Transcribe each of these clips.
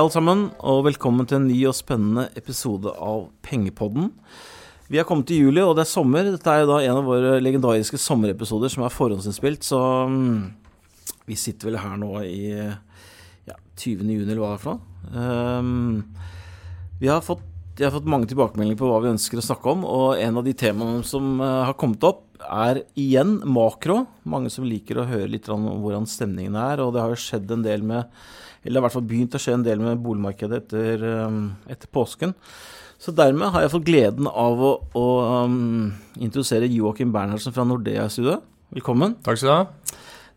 alle sammen, og velkommen til en ny og spennende episode av Pengepodden. Vi er kommet til juli, og det er sommer. Dette er jo da en av våre legendariske sommerepisoder som er forhåndsinnspilt, så mm, vi sitter vel her nå i ja, 20. juni, eller hva det er for noe. Um, vi har fått, jeg har fått mange tilbakemeldinger på hva vi ønsker å snakke om, og en av de temaene som uh, har kommet opp, er igjen makro. Mange som liker å høre litt om hvordan stemningen er, og det har jo skjedd en del med Eller i hvert fall begynt å skje en del med boligmarkedet etter, um, etter påsken. Så dermed har jeg fått gleden av å, å um, introdusere Joakim Bernhardsen fra Nordea i studio. Velkommen. Takk skal du ha.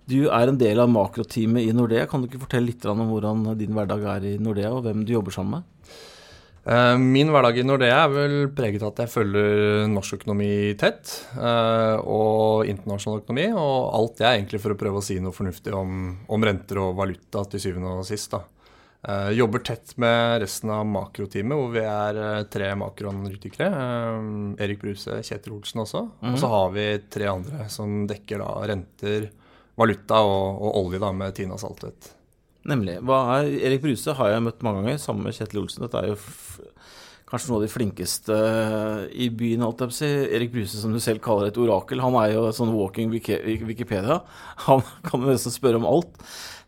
Du er en del av makroteamet i Nordea. Kan du ikke fortelle litt om hvordan din hverdag er i Nordea, og hvem du jobber sammen med? Eh, min hverdag i Nordea er vel preget av at jeg følger norsk økonomi tett, eh, og internasjonal økonomi. Og alt det er egentlig for å prøve å si noe fornuftig om, om renter og valuta til syvende og sist. da. Uh, jobber tett med resten av makroteamet, hvor vi er tre makroanalytikere. Erik Bruse, Kjetil Olsen også. Og så har vi tre andre som dekker da renter, valuta og, og olje da med Tina Saltvedt. Nemlig. Hva er, Erik Bruse har jeg møtt mange ganger, sammen med Kjetil Olsen. Dette er jo kanskje noen av de flinkeste i byen, alt jeg på si. Erik Bruse, som du selv kaller et orakel, han er jo sånn walking Wikipedia. Han kan jo nesten spørre om alt.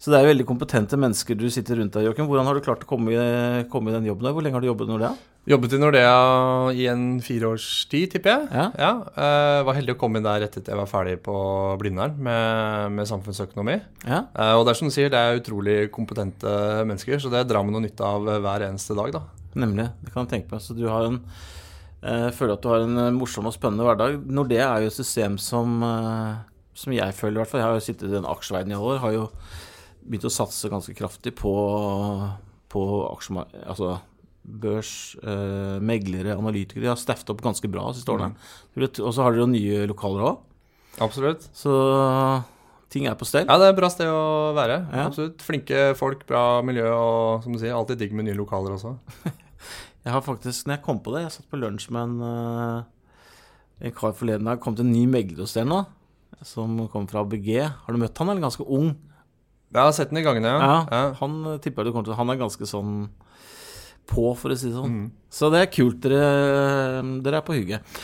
Så det er jo veldig kompetente mennesker du sitter rundt deg, Joakim. Hvordan har du klart å komme i, komme i den jobben? Hvor lenge har du jobbet i Nordea? Jobbet i Nordea i en fireårstid, tipper jeg. Ja. ja uh, var heldig å komme inn der etter jeg var ferdig på Blindern med, med samfunnsøkonomi. Ja. Uh, og det er som du sier, det er utrolig kompetente mennesker, så det drar vi noe nytte av hver eneste dag, da. Nemlig. Det kan jeg tenke meg. Så du har en uh, føler at du har en morsom og spennende hverdag. Nordea er jo et system som, som jeg føler, i hvert fall. Jeg har jo sittet i den aksjeverdenen i alle år. har jo begynt å satse ganske kraftig på, på altså børs, eh, meglere, analytikere. De har staffet opp ganske bra siste årene. Mm. Og så har dere jo nye lokaler òg. Absolutt. Så ting er på stell. Ja, det er et bra sted å være. Ja. Absolutt. Flinke folk, bra miljø og som du sier, alltid digg med nye lokaler også. jeg har faktisk, når jeg kom på det, jeg satt på lunsj med en, eh, en kar forleden dag, kom til en ny megler hos dere nå, som kom fra ABG. Har du møtt han, eller ganske ung? Jeg har sett den i gangene, ja. ja. Han eh, tipper du kommer til Han er ganske sånn på, for å si det sånn. Mm. Så det er kult. Dere, dere er på hugget.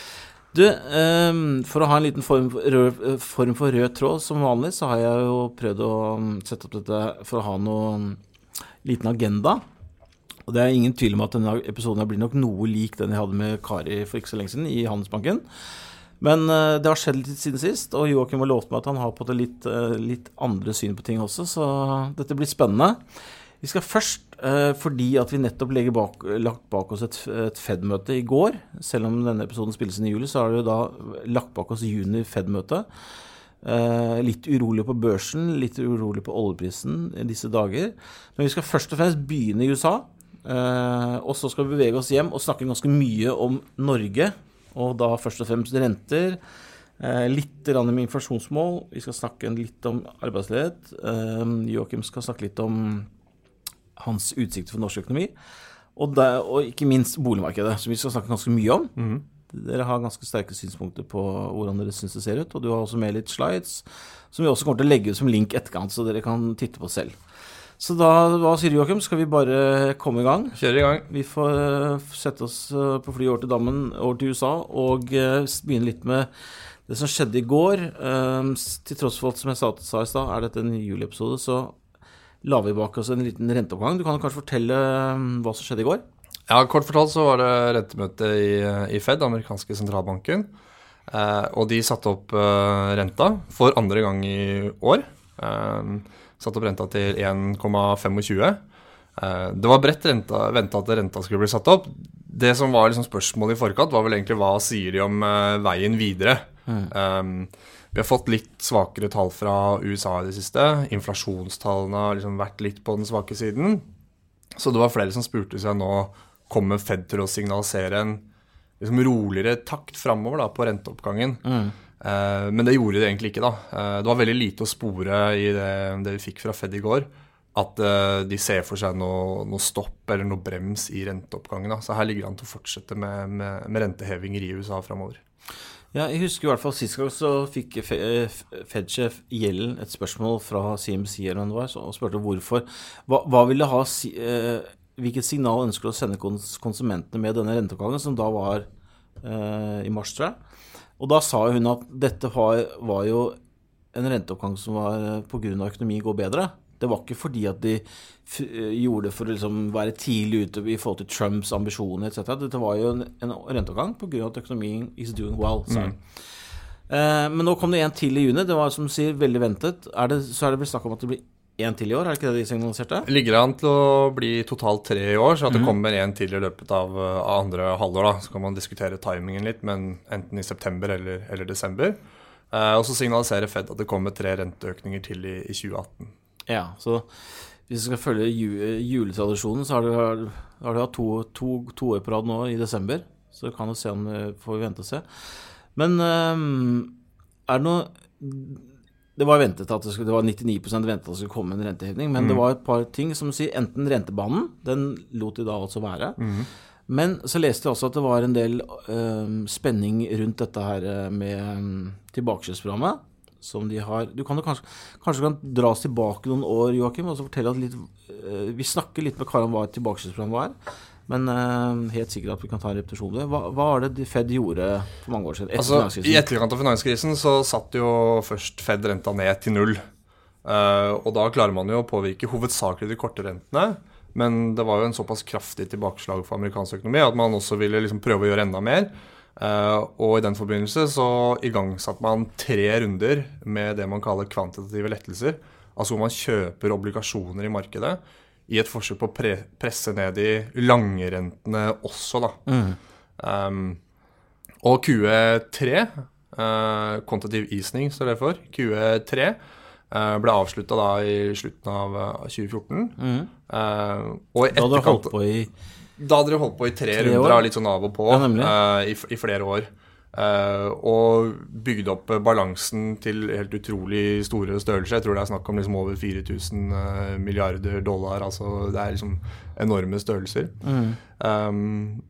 Du, um, for å ha en liten form for, rød, form for, rød, tråd som vanlig, så har jeg jo prøvd å sette opp dette for å ha noen liten agenda. Og det er ingen tvil om at denne episoden blir nok noe lik den jeg hadde med Kari for ikke så lenge siden, i Handelsbanken. Men uh, det har skjedd litt siden sist, og Joakim har lovt meg at han har på det litt, uh, litt, andre syn på ting også, så dette blir spennende. Vi skal først, uh, fordi at vi nettopp legger bak, lagt bak oss et, et Fed-møte i går, selv om denne episoden spilles inn i juli, så har vi da lagt bak oss juni Fed-møte. litt urolig på børsen, litt urolig på oljeprisen disse dager. Men vi skal først og fremst begynne i USA. Og så skal vi bevege oss hjem og snakke ganske mye om Norge og da først og fremst renter. Eh, litt med inflasjonsmål. Vi skal snakke litt om arbeidsledighet. Eh, Joakim skal snakke litt om hans utsikter for norsk økonomi. Og, der, og, ikke minst boligmarkedet, som vi skal snakke ganske mye om. Mm. Dere har ganske sterke synspunkter på hvordan dere syns det ser ut. Og du har også med litt slides, som vi også kommer til å legge ut som link etterkant, så dere kan titte på selv. Så da, hva sier du, Joakim? Skal vi bare komme i gang? Kjøre i gang. Vi får uh, sette oss uh, på flyet over til Dammen, over til USA, og uh, begynne litt med det som skjedde i går. til tross for alt som jeg sa, sa i stad, er dette en juliepisode, så la vi bak oss en liten renteoppgang. Du kan kanskje fortelle hva som skjedde i går? Ja, Kort fortalt så var det rentemøte i, i Fed, amerikanske sentralbanken. og de satte opp renta for andre gang i år. Uh, Satt opp renta til 1,25. Eh, det var bredt venta at renta skulle bli satt opp. Det som var liksom spørsmålet i forkant, var vel egentlig hva sier de om uh, veien videre. Mm. Um, vi har fått litt svakere tall fra USA i det siste. Inflasjonstallene har liksom vært litt på den svake siden. Så det var flere som spurte seg nå kommer Fed til å signalisere en liksom roligere takt framover på renteoppgangen. Mm. Eh, men det gjorde det egentlig ikke. da. Eh, det var veldig lite å spore i det, det vi fikk fra Fed i går. At eh, de ser for seg noe, noe stopp eller noe brems i renteoppgangen. Da. Så her ligger det an til å fortsette med, med, med rentehevinger i USA framover. Ja, jeg husker i hvert fall Sist gang så fikk Fed-sjef Gjellen et spørsmål fra CMC eller noe og spurte hvorfor. Hva, hva ville ha hvilket signal ønsker du å sende kons konsumentene med denne renteoppgangen, som da var eh, i mars, tror jeg. Og da sa hun at dette var, var jo en renteoppgang som var eh, pga. økonomien går bedre. Det var ikke fordi at de eh, gjorde det for å liksom være tidlig ute i forhold til Trumps ambisjoner etc. Dette var jo en, en renteoppgang pga. at økonomien is doing well. Mm. Eh, men nå kom det en til i juni. Det var som sier veldig ventet. Er det, så er det vel snakk om at det blir én til i år, er det ikke det de signaliserte? Ligger an til å bli totalt tre i år, så at det mm. kommer én til i løpet av, av andre halvår. da. Så kan man diskutere timingen litt, men enten i september eller, eller desember. Eh, og så signaliserer Fed at det kommer tre renteøkninger til i, i 2018. Ja, så hvis vi skal følge juletradisjonen, så har du, har du hatt to, to, to, år på rad nå i desember. Så vi kan du se om vi får vente og se. Men um, er det noe Det var ventet at det, skulle, det var 99 ventet at det skulle komme en renteheving, men mm. det var et par ting som sier enten rentebanen, den lot de da altså være. Mm. Men så leste jeg også at det var en del um, spenning rundt dette her eh, med um, tilbakekjøpsprogrammet som de har Du kan jo kanskje, kanskje kan dra oss tilbake noen år, Joakim, og så fortelle at litt uh, Vi snakker litt med Karan hva et tilbakeskjøpsprogram var. Men uh, helt sikkert at vi kan ta en repetisjon det. Hva, hva var det Fed gjorde for mange år siden? Etter altså, I etterkant av finanskrisen så satt jo først Fed renta ned til null. Uh, og da klarer man jo å påvirke hovedsakelig de korte rentene. Men det var jo en såpass kraftig tilbakeslag for amerikansk økonomi at man også ville liksom prøve å gjøre enda mer. Uh, og i den forbindelse så igangsatte man tre runder med det man kaller kvantitative lettelser. Altså hvor man kjøper obligasjoner i markedet i et forsøk på å pre presse ned de langrentene også, da. Mm. Um, og QE3, uh, isning easing står det for, QE3 uh, eh, ble avslutta da i slutten av 2014. Mm. og i etterkant Da hadde dere holdt på i da hadde dere holdt på i tre, tre runder, litt sånn av og på, ja, uh, i, i, flere år. Uh, og bygd opp balansen til helt utrolig store størrelser. Jeg tror det er snakk om liksom over 4000 uh, eh, milliarder dollar. altså Det er liksom enorme størrelser. Mm. Um,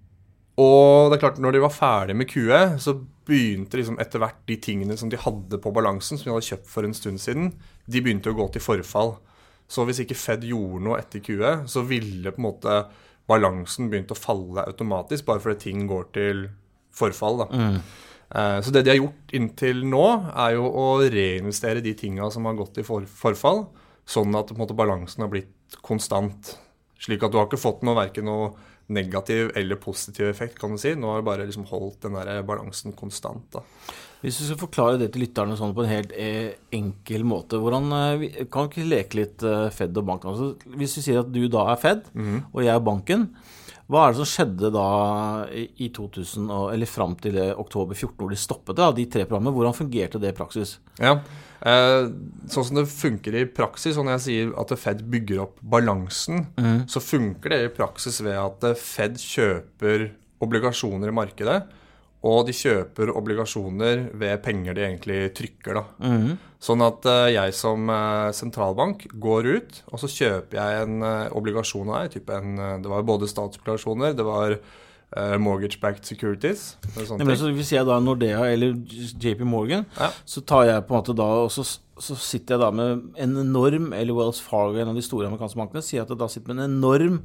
og det er klart, når de var ferdig med QE, så begynte liksom etter hvert de tingene som de hadde på balansen, som de hadde kjøpt for en stund siden, de begynte å gå til forfall. Så hvis ikke Fed gjorde noe etter QE, så ville på en måte balansen begynt å falle automatisk, bare fordi ting går til forfall. Mm. Uh, så det de har gjort inntil nå, er jo å reinvestere de tinga som har gått i for forfall, sånn at måte, balansen har blitt konstant. Slik at du har ikke fått noe, verken noe negativ eller positiv effekt, kan du si. Nå har du bare liksom holdt den der balansen konstant. da. Hvis du skal forklare det til lytterne sånn på en helt eh, enkel måte, hvordan eh, kan vi ikke leke litt eh, Fed og banken? Altså, hvis vi sier at du da er Fed, mm -hmm. og jeg er banken, hva er det som skjedde da i 2000, eller fram til oktober 14, hvor de stoppet da, de tre programmene? Hvordan fungerte det i praksis? Ja, eh, Sånn som det funker i praksis, og når jeg sier at Fed bygger opp balansen, mm. så funker det i praksis ved at Fed kjøper obligasjoner i markedet og de kjøper obligasjoner ved penger de egentlig trykker. da. Mm. Sånn at uh, jeg som uh, sentralbank går ut, og så kjøper jeg en uh, obligasjon av deg. Det var både statsobligasjoner, det var mortgage-backed securities. Nemlig, så Hvis jeg da er Nordea eller JP Morgan, ja. så tar jeg på en måte da og så, så, sitter jeg da med en enorm, eller Wells Fargo, en av de store amerikanske bankene, sier at jeg da sitter med en enorm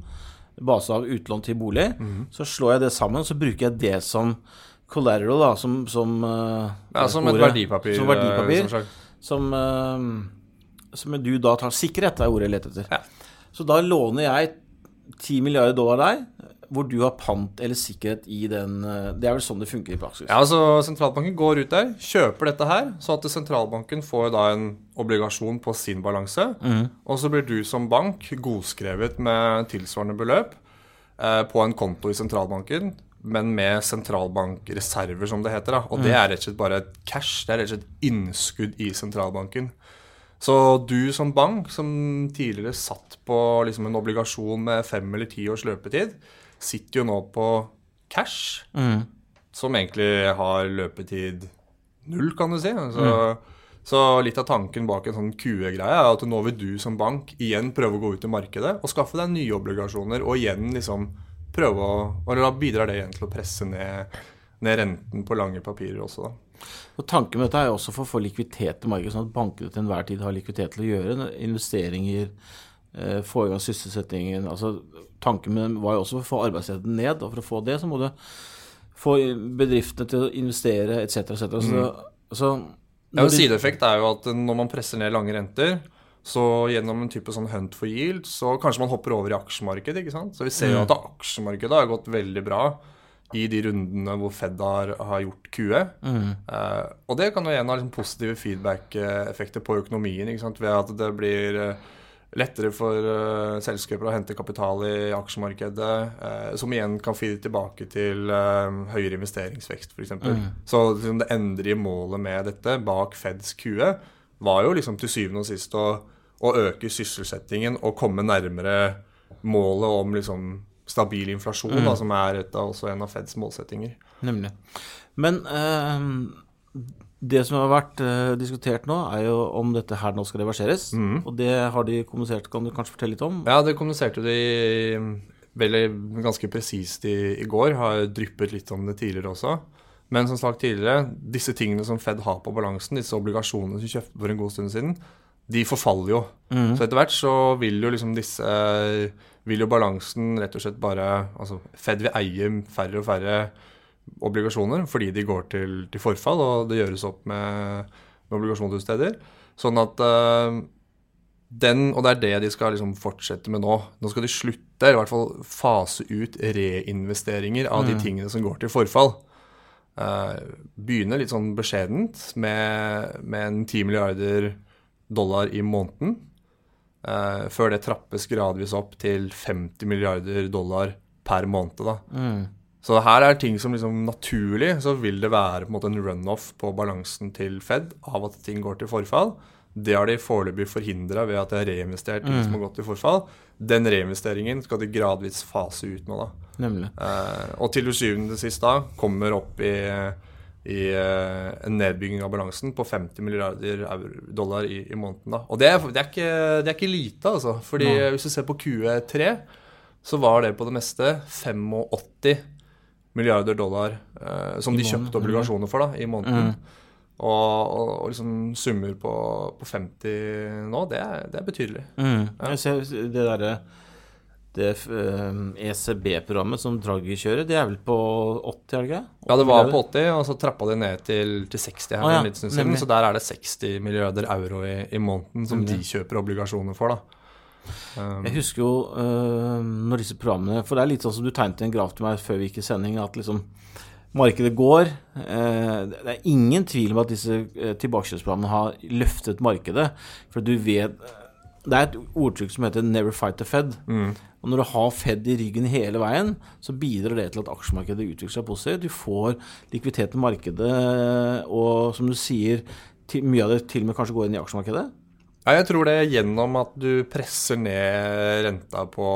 base av utlån til bolig. Mm. Så slår jeg det sammen, så bruker jeg det som collateral, da, som Som, uh, ja, som et verdipapir. Som, verdipapir, som, som, uh, som du da tar Sikkerhet er ordet jeg leter etter. Ja. Så da låner jeg 10 milliarder dollar der, hvor du har pant eller sikkerhet i den Det er vel sånn det funker i praksis? Ja, altså Sentralbanken går ut der, kjøper dette her, så at sentralbanken får da en obligasjon på sin balanse. Mm. Og så blir du som bank godskrevet med tilsvarende beløp på en konto i sentralbanken men med sentralbankreserver, som det heter. Da. Og mm. det er rett og slett bare et cash. Det er rett og slett innskudd i sentralbanken. Så du som bank, som tidligere satt på liksom en obligasjon med fem eller ti års løpetid, sitter jo nå på cash, mm. som egentlig har løpetid null, kan du si. Så, mm. Så litt av tanken bak en sånn QE-greie er at nå vil du som bank igjen prøve å gå ut i markedet og skaffe deg nye obligasjoner og igjen liksom prøve å Og da bidrar det igjen til å presse ned, ned renten på lange papirer også, da. Og Tanken med dette er også for å få likviditet i markedet, sånn at bankene til enhver tid har likviditet til å gjøre investeringer eh, få i gang sysselsettingen. Altså, tanken med dem var jo også for å få arbeidsledigheten ned, og for å få det så må du få bedriftene til å investere etc. etc. Så, så Ja, en sideeffekt er jo at når man presser ned lange renter, så gjennom en type sånn hunt for yield, så kanskje man hopper over i aksjemarkedet. ikke sant? Så vi ser jo at aksjemarkedet har gått veldig bra i de rundene hvor Fed har, har gjort QE. Eh, og det kan jo igjen ha liksom positive feedback-effekter på økonomien, ikke sant? ved at det blir eh, lettere for uh, selskaper å hente kapital i aksjemarkedet, uh, som igjen kan feede tilbake til høyere investeringsvekst, f.eks. Mm. Så liksom, det endelige målet med dette, bak Feds QE, var jo liksom til syvende og sist å, å øke sysselsettingen og komme nærmere målet om liksom stabil inflasjon, da, som er et av, også en av Feds målsettinger. Nemlig. Men eh, det som har vært eh, diskutert nå, er jo om dette her nå skal reverseres. Og det har de kommunisert, kan du kanskje fortelle litt om? Ja, det kommuniserte de veldig ganske presist i, i går. Har dryppet litt om det tidligere også. Men som sagt tidligere, disse tingene som Fed har på balansen, disse obligasjonene som kjøpte for en god stund siden, de forfaller jo. Så etter hvert så vil jo liksom disse Vil jo balansen rett og slett bare Altså Fed vil eie færre og færre obligasjoner fordi de går til, til forfall, og det gjøres opp med, med obligasjonsutsteder. Sånn at uh, den, og det er det de skal liksom fortsette med nå. Nå skal de slutte, i hvert fall fase ut reinvesteringer av de tingene som går til forfall. Uh, begynne litt sånn beskjedent med, med en 10 milliarder dollar i måneden. eh, før det trappes gradvis opp til 50 milliarder dollar per måned. da. Så her er ting som liksom naturlig så vil det være på en måte en runoff på balansen til Fed av at ting går til forfall. Det har de foreløpig forhindra ved at de har reinvestert ting som har gått til forfall. Den reinvesteringen skal de gradvis fase ut nå, da. Nemlig. Eh, og til syvende og sist da kommer opp i, i eh, en nedbygging av balansen på 50 milliarder dollar i, i måneden. da. Og det er, det, er ikke, det er ikke lite, altså. Fordi no. hvis du ser på Q3, så var det på det meste 85 milliarder dollar eh, som I de måneden, kjøpte obligasjoner for da, i måneden. Og, og, og liksom summer på, på 50 nå, det er, det er betydelig. Mm. Jeg ser det derre det eh, ECB-programmet som Draghi kjører, det er vel på 80, er det? Ja, det var på 80, og så trappa de ned til, til 60 her ah, ja, stund siden. Så der er det 60 milliarder euro i, i måneden som Nemlig. de kjøper obligasjoner for, da. Um, Jeg husker jo uh, når disse programmene For det er litt sånn som du tegnet en graf til meg før vi gikk i sending, at liksom markedet går. Eh, det er ingen tvil om at disse tilbakekjøpsprogrammene har løftet markedet. For du vet Det er et ordtrykk som heter 'never fight the Fed'. Og når du har Fed i ryggen hele veien, så bidrar det til at aksjemarkedet utvikler seg positivt. Du får likviditet i markedet, og som du sier, mye av det til og med kanskje går inn i aksjemarkedet. ja, jeg tror det er gjennom at du presser ned renta på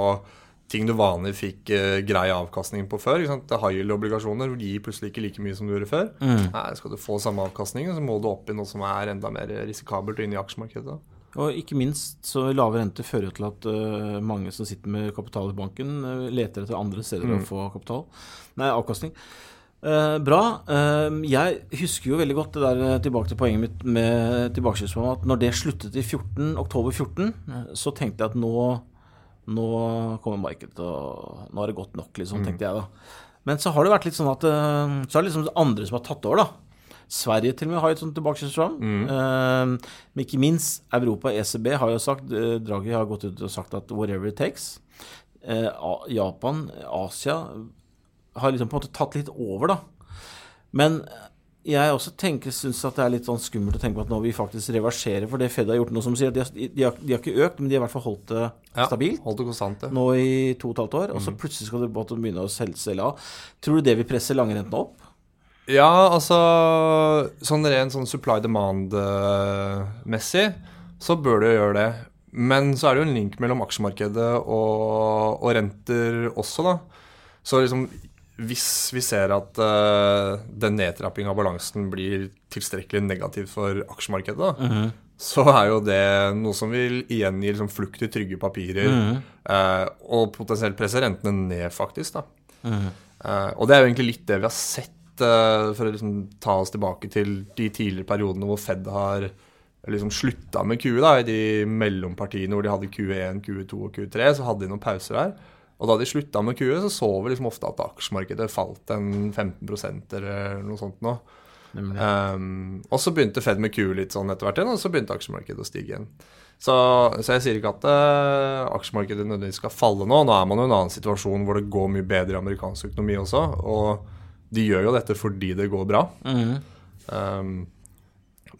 ting du vanlig fikk eh, grei avkastning på før. Ikke sant? High yield-obligasjoner gir plutselig ikke like mye som du gjorde før. Nei, Skal du få samme avkastning, så må du opp i noe som er enda mer risikabelt inn i aksjemarkedet. Og ikke minst så lave renter fører jo til at uh, mange som sitter med kapital i banken, uh, leter etter andre steder å få kapital. Nei, avkastning. Uh, bra. Jeg husker jo veldig godt det der tilbake til poenget mitt med tilbakekjøpsprogrammet, at når det sluttet i 14, oktober 14, eh, så tenkte jeg at nå, nå kommer markedet til å Nå er det godt nok, liksom, tenkte jeg da. Men så har det vært litt sånn at Så er det liksom andre som har tatt over, da. Sverige til og med har et sånt tilbakekjøpsprogram. Uh, men ikke minst Europa, ECB, har jo sagt uh, Draghi har gått ut og sagt at whatever it takes. Uh, Japan, Asia har liksom på en måte tatt litt over, da. Men jeg også tenker, syns at det er litt sånn skummelt å tenke på at nå vi faktisk reverserer, for det Fed har gjort nå, som sier at de har, de har, de har ikke økt, men de har i hvert fall holdt det Ja, stabilt Holdt det konstant, det. nå i to og et halvt år, og så plutselig skal måte begynne å selge av. Tror du det vil presse langrentene opp? Ja, altså Sånn rent sånn supply demand-messig så bør det jo gjøre det. Men så er det jo en link mellom aksjemarkedet og, og renter også, da. Så liksom hvis vi ser at uh, den nedtrappinga av balansen blir tilstrekkelig negativ for aksjemarkedet, da, så er jo det noe som vil igjen gi liksom flukt i trygge papirer, eh, og potensielt presse rentene ned, faktisk. da. Eh, og det er jo egentlig litt det vi har sett, eh, for å liksom ta oss tilbake til de tidligere periodene hvor Fed har liksom slutta med QE, da, i de mellompartiene hvor de hadde Q1, Q2 og Q3, så hadde de noen pauser der. Og da de slutta med QE, så så vi liksom ofte at aksjemarkedet falt en 15 eller noe sånt nå. Um, og så begynte Fed med QE litt sånn etter hvert igjen, og så begynte aksjemarkedet å stige igjen. Så, så jeg sier ikke at uh, aksjemarkedet nødvendigvis skal falle nå. Nå er man jo i en annen situasjon hvor det går mye bedre i amerikansk økonomi også. Og de gjør jo dette fordi det går bra. Mm. Um,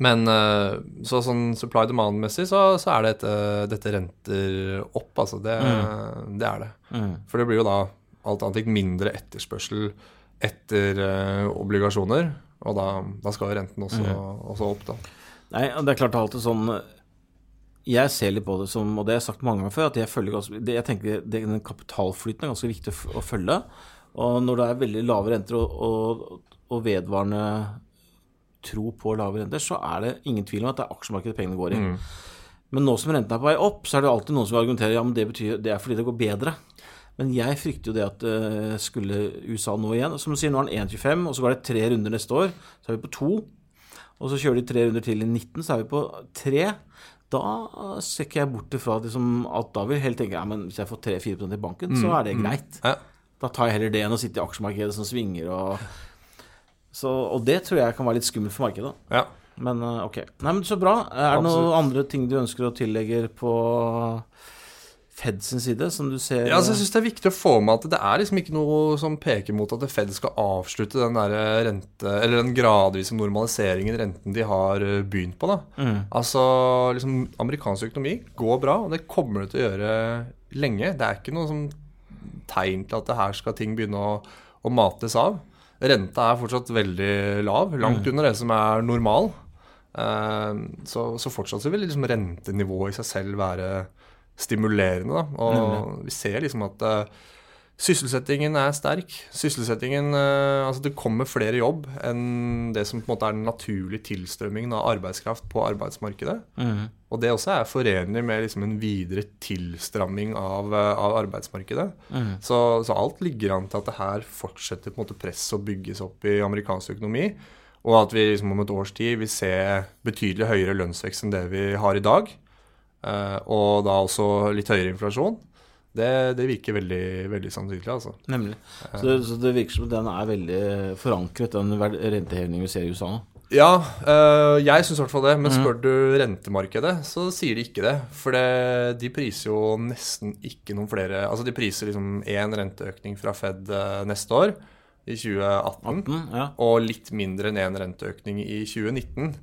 men uh, så sånn supply demand-messig så, så, er det dette, dette renter opp, altså. Det, mm. det er det. Mm. For det blir jo da alt annet likt mindre etterspørsel etter uh, obligasjoner. Og da, da skal renten også, mm. også, opp, da. Nei, det er klart alltid sånn Jeg ser litt på det som, og det har jeg sagt mange ganger før, at jeg følger Jeg tenker den kapitalflyten er ganske viktig å, følge. Og når det er veldig lave renter og, og, og vedvarende tro på lave renter, så er det ingen tvil om at det er aksjemarkedet pengene går i. Mm. Men nå som rentene er på vei opp, så er det alltid noen som argumenterer ja, men det, betyr, det er fordi det går bedre. Men jeg frykter jo det at uh, skulle USA nå igjen Som du sier, nå er den 1,25, og så går det tre runder neste år. Så er vi på to. Og så kjører de tre runder til i 19, så er vi på tre. Da ser ikke jeg bort ifra liksom, at da vil jeg helt tenke ja, men hvis jeg får 3-4% i banken, mm. så er det mm. greit. Ja. Da tar jeg heller det enn å sitte i aksjemarkedet som svinger og så, Og det tror jeg kan være litt skummelt for markedet. Ja. Men uh, ok. Nei, men så bra. Er det noen andre ting du ønsker å tillegge på Fed sin side, som du ser Ja, altså, jeg syns det er viktig å få med at det er liksom ikke noe som peker mot at Fed skal avslutte den der rente, eller den gradvise normaliseringen renten de har eh, begynt på. da. Mm. Altså, liksom, Amerikansk økonomi går bra, og det kommer det til å gjøre lenge. Det er ikke noe sånn tegn til at det her skal ting begynne å, å mates av. Renta er fortsatt veldig lav, langt mm. under det som er normal. Uh, så, så, fortsatt så vil liksom rentenivået i seg selv være stimulerende. Da. Og vi ser liksom at uh, sysselsettingen er sterk. Sysselsettingen uh, Altså det kommer flere jobb enn det som på en måte er den naturlige tilstrømmingen av arbeidskraft på arbeidsmarkedet. Mm. Og det også er forenlig med liksom en videre tilstramming av, uh, av arbeidsmarkedet. Mm. Så, så, alt ligger an til at det her fortsetter på en måte presset å bygges opp i amerikansk økonomi. Og at vi liksom om et års tid vil se betydelig høyere lønnsvekst enn det vi har i dag. Eh, og da også litt høyere inflasjon. Det, det virker veldig, veldig sannsynlig, altså. Nemlig. Så det, så det, virker som den er veldig forankret, den rentehevingen vi ser i USA nå? Ja, øh, jeg syns i hvert fall det. Men spør du rentemarkedet, så sier de ikke det. For det, de priser jo nesten ikke noen flere Altså de priser liksom én renteøkning fra Fed øh, neste år, i 2018, 18, ja. og litt mindre enn én renteøkning i 2019.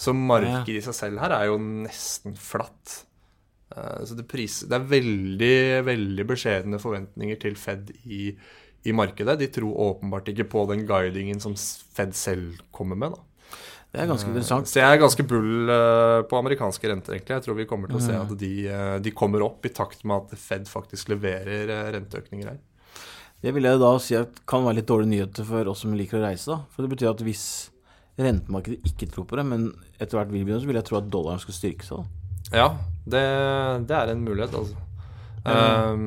Så markedet i seg selv her er jo nesten flatt. Uh, så det, pris, det, er veldig, veldig beskjedne forventninger til Fed i, i, markedet. De tror åpenbart ikke på den guidingen som Fed selv kommer med. da. Det er ganske eh, interessant. Så jeg er ganske bull uh, på amerikanske renter, egentlig. Jeg tror vi kommer til å se mm. at de, de kommer opp i takt med at Fed faktisk leverer renteøkninger her. Det vil jeg da si at kan være litt dårlige nyheter for oss som liker å reise. da. For det betyr at hvis rentemarkedet ikke tror på det, men etter hvert vil begynne, så vil jeg tro at dollaren skal styrke seg. Ja, det, det, er en mulighet, altså. Um,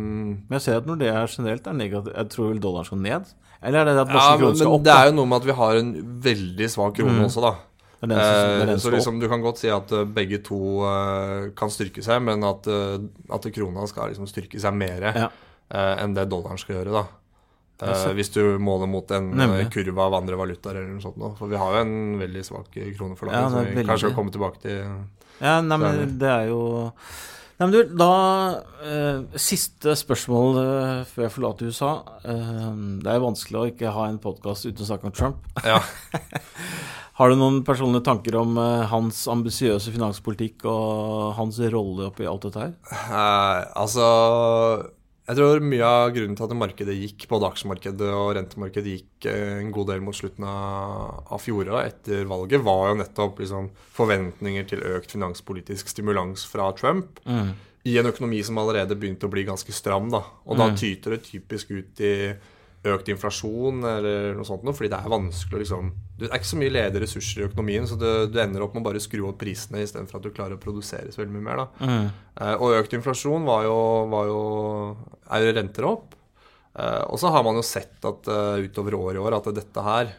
men jeg ser at når det er generelt er negativt, jeg tror vel dollaren skal ned? Eller er det at norske ja, kroner skal opp? Det er jo noe med at vi har en veldig svak krone mm. også, da. Den, uh, så liksom, du kan godt si at uh, begge to uh, kan styrke seg, men at, at krona skal liksom styrke seg mer ja. enn det dollaren skal gjøre, da. Uh, hvis du måler mot en eh, Nemlig. kurve av andre valutaer eller noe sånt. Nå. For vi har jo en veldig svak krone for dagen, ja, så vi veldig... kanskje skal komme tilbake til Ja, nei, men det er jo Nei, men du, da eh, Siste spørsmål eh, før jeg forlater USA. det er vanskelig å ikke ha en podkast uten å snakke om Trump. Ja. har du noen personlige tanker om hans ambisiøse finanspolitikk og hans rolle oppi alt dette her? altså jeg tror mye av grunnen til at markedet gikk, både aksjemarkedet og rentemarkedet gikk eh, en god del mot slutten av, fjoråret etter valget, var jo nettopp liksom, forventninger til økt finanspolitisk stimulans fra Trump. Mm. I en økonomi som allerede begynte å bli ganske stram. da, Og da mm. tyter det typisk ut i økt inflasjon eller noe sånt noe, fordi det er vanskelig å liksom Det er ikke så mye ledige ressurser i økonomien, så du, du ender opp med å bare skru opp prisene istedenfor at du klarer å produsere så veldig mye mer. da. Mm. Eh, og økt inflasjon var jo, var jo er jo renter opp. Eh, og så har man jo sett at uh, utover året i år at dette her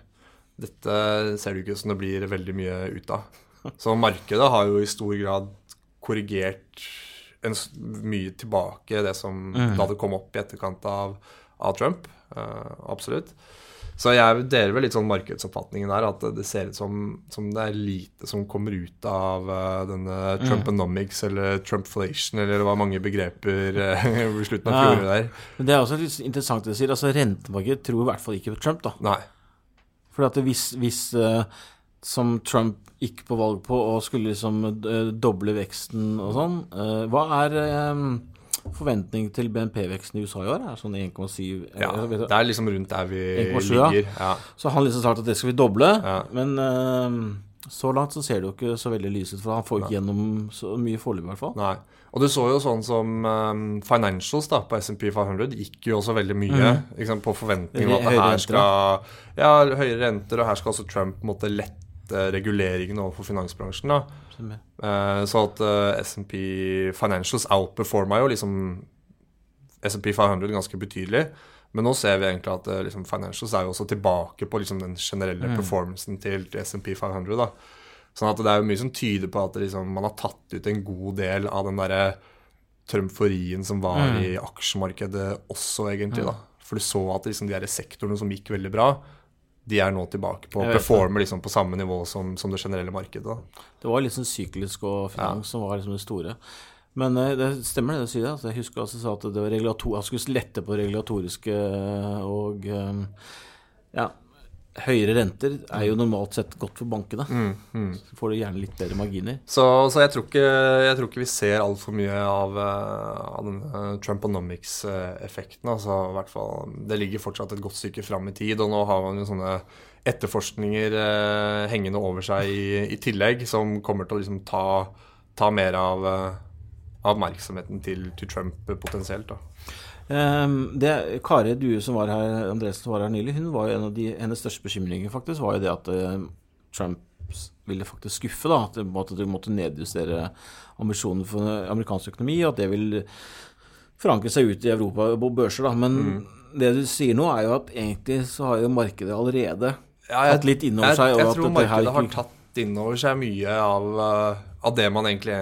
dette ser det ikke ut som det blir veldig mye ut av. Så markedet har jo i stor grad korrigert en, mye tilbake det som mm. da det kom opp i etterkant av, av Trump. Uh, absolutt. Så jeg deler vel litt sånn markedsoppfatningen der, at det ser ut som, som det er lite som kommer ut av uh, denne mm. Trumponomics mm. eller Trumpflation, eller det var mange begreper uh, i slutten av fjoråret der. Men Det er også litt interessant det du sier. altså Rentemarkedet tror i hvert fall ikke på Trump, da. Nei. For at hvis, hvis uh, som Trump gikk på valg på og skulle liksom doble veksten og sånn, hva er forventning til BNP-veksten i USA i år er sånn 1,7 Ja, det er liksom rundt der vi ligger. Ja. Så han liksom sagt at det skal vi doble, ja. men uh, så langt så ser det jo ikke så veldig lyst ut, for han får ikke gjennom så mye foreløpig, i hvert fall. Nei. Og du så jo sånn som um, financials da, på SMP 500 gikk jo også veldig mye mm. liksom, på forventning om at det her skal Ja, høyere renter, og her skal også Trump måtte lette reguleringen overfor finansbransjen. da. Uh, så at uh, SMP Financials outperforma jo liksom SMP 500 ganske betydelig. Men nå ser vi egentlig at liksom, Financials er jo også tilbake på liksom, den generelle mm. performancen til, til SMP 500. da. Sånn at det er jo mye som tyder på at liksom, man har tatt ut en god del av den derre trømforien som var mm. i aksjemarkedet også, egentlig. da. For du så at liksom, de sektorene som gikk veldig bra, de er nå tilbake på å performe liksom på samme nivå som, som det generelle markedet. Da. Det var sånn syklisk og finans ja. som var liksom det store. Men uh, det stemmer det du sier. Altså, jeg husker altså at det var regulator, jeg skulle lette på regulatoriske og um, ja, høyere renter er jo normalt sett godt for bankene. Mm, mm. Så får du gjerne litt bedre marginer. Så, så jeg, tror ikke, jeg, tror ikke, vi ser altfor mye av, eh, av den Trumponomics-effekten. Altså, hvert fall, det ligger fortsatt et godt stykke fram i tid, og nå har man jo sånne etterforskninger eh, hengende over seg i, i, tillegg, som kommer til å liksom ta, ta mer av, uh, av oppmerksomheten til, til Trump potensielt. da. Um, det, Kari Due som var her, Andresen som var her nylig, hun var jo en av de, hennes største bekymringer faktisk var jo det at uh, Trump ville faktisk skuffe. da, At, de måtte nedjustere ambisjonene for amerikansk økonomi, og at det vil forankre seg ut i Europa på børser. da, Men mm. det du sier nå, er jo at egentlig så har jo markedet allerede ja, jeg, tatt litt inn over seg. Jeg, jeg tror markedet har tatt inn over seg mye av, uh, av det man egentlig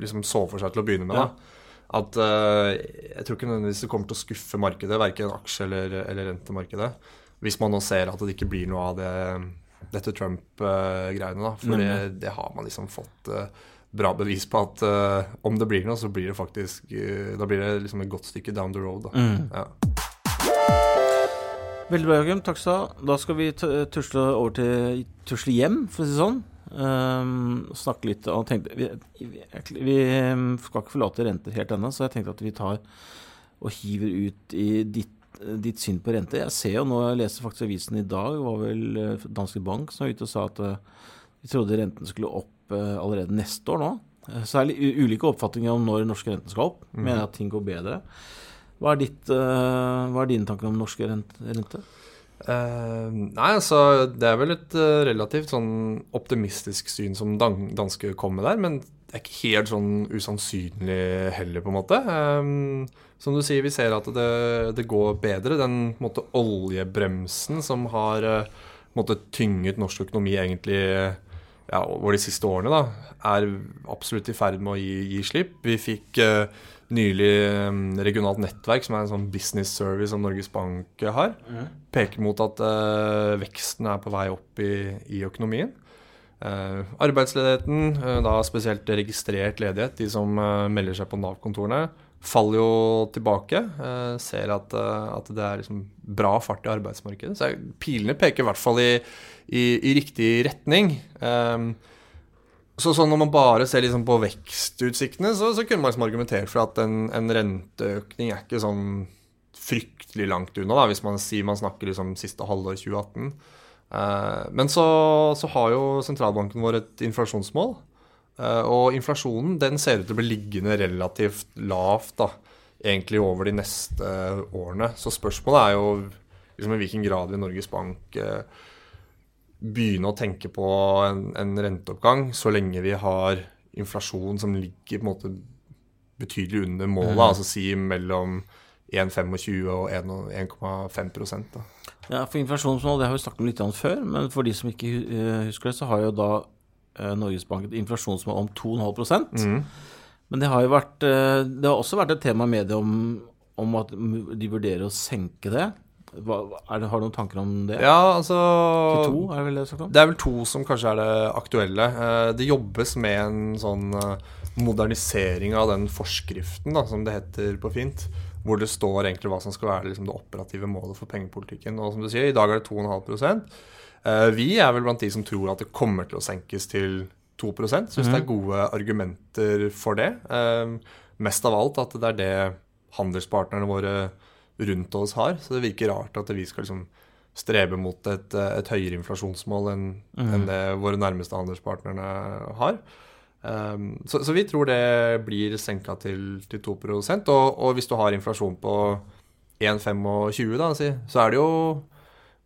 liksom så for seg til å begynne med. Ja. At uh, jeg tror ikke nødvendigvis det kommer til å skuffe markedet, verken aksje- eller, eller, rentemarkedet, hvis man nå ser at det ikke blir noe av det, dette Trump-greiene. da, For det, det, har man liksom fått uh, bra bevis på at uh, om det blir noe, så blir det faktisk Da blir det liksom et godt stykke down the road. da. Mm. Ja. Veldig bra, Joakim. Takk skal du ha. Da skal vi tusle over til tusle hjem, for å si det sånn. Um, snakke litt og tenkte vi, vi, vi, ehm, skal ikke forlate renter helt ennå, så jeg tenkte at vi tar og hiver ut i ditt, ditt syn på rente. Jeg ser jo nå, jeg leser faktisk avisen i dag, det var vel eh, Danske Bank som var ute og sa at vi de trodde renten skulle opp uh, allerede neste år nå. Så er det ulike oppfatninger om når norske renten skal opp. Mm. Mener at ting går bedre. Hva er, ditt, hva er dine tanker om norske rente? Uh, nei, altså det er vel et uh, relativt sånn optimistisk syn som dan danske kommer der, men det er ikke helt sånn usannsynlig heller, på en måte. Um, som du sier, vi ser at det, det går bedre. Den måte, oljebremsen som har uh, måte, tynget norsk økonomi egentlig ja, over de siste årene, da, er absolutt i ferd med å gi, gi slipp. Vi fikk uh, nylig um, regionalt nettverk, som er en sånn business service som Norges Bank har, peker mot at uh, veksten er på vei opp i, i økonomien. Uh, arbeidsledigheten, uh, da spesielt registrert ledighet, de som melder seg på Nav-kontorene, faller jo tilbake. ser at, at, det er liksom bra fart i arbeidsmarkedet. Så pilene peker i hvert fall i, i, i riktig retning. Um, så, sånn når man bare ser liksom på vekstutsiktene, så, så, kunne man liksom argumentert for at en, en, renteøkning er ikke sånn fryktelig langt unna, da, hvis man sier man snakker liksom siste halvår 2018. Eh, men så, så, har jo sentralbanken vår et inflasjonsmål. Eh, og inflasjonen den ser ut til å bli liggende relativt lavt da, egentlig over de neste årene. Så spørsmålet er jo liksom i hvilken grad vil Norges Bank eh, begynne å tenke på en, en, renteoppgang så lenge vi har inflasjon som ligger på en måte betydelig under målet, mm. altså si mellom 1,25 og 1,5% Ja, for inflasjonsmål det har vi snakket om litt om før, men for de som ikke husker det, så har jo da eh, Norges Bank et inflasjonsmål om 2,5 mm. Men det har jo vært eh, Det har også vært et tema i media om, om at de vurderer å senke det. Hva, det, har du noen tanker om det? Ja, altså Til to, er det vel det om? Det er vel to som kanskje er det aktuelle. Eh, det jobbes med en sånn eh, modernisering av den forskriften, da, som det heter på fint. Hvor det står egentlig hva som skal være liksom, det operative målet for pengepolitikken. Og som du sier, i dag er det 2,5 eh, Vi er vel blant de som tror at det kommer til å senkes til 2 Syns mm. det er mhm. gode argumenter for det. Mest av alt at det er det handelspartnerne våre rundt oss har. Så det virker rart at vi skal liksom strebe mot et, et høyere inflasjonsmål enn mm. en det våre nærmeste handelspartnerne har. Um, så, så, vi tror det blir senka til, til 2 og, og hvis du har inflasjon på 1,25, da, så er det jo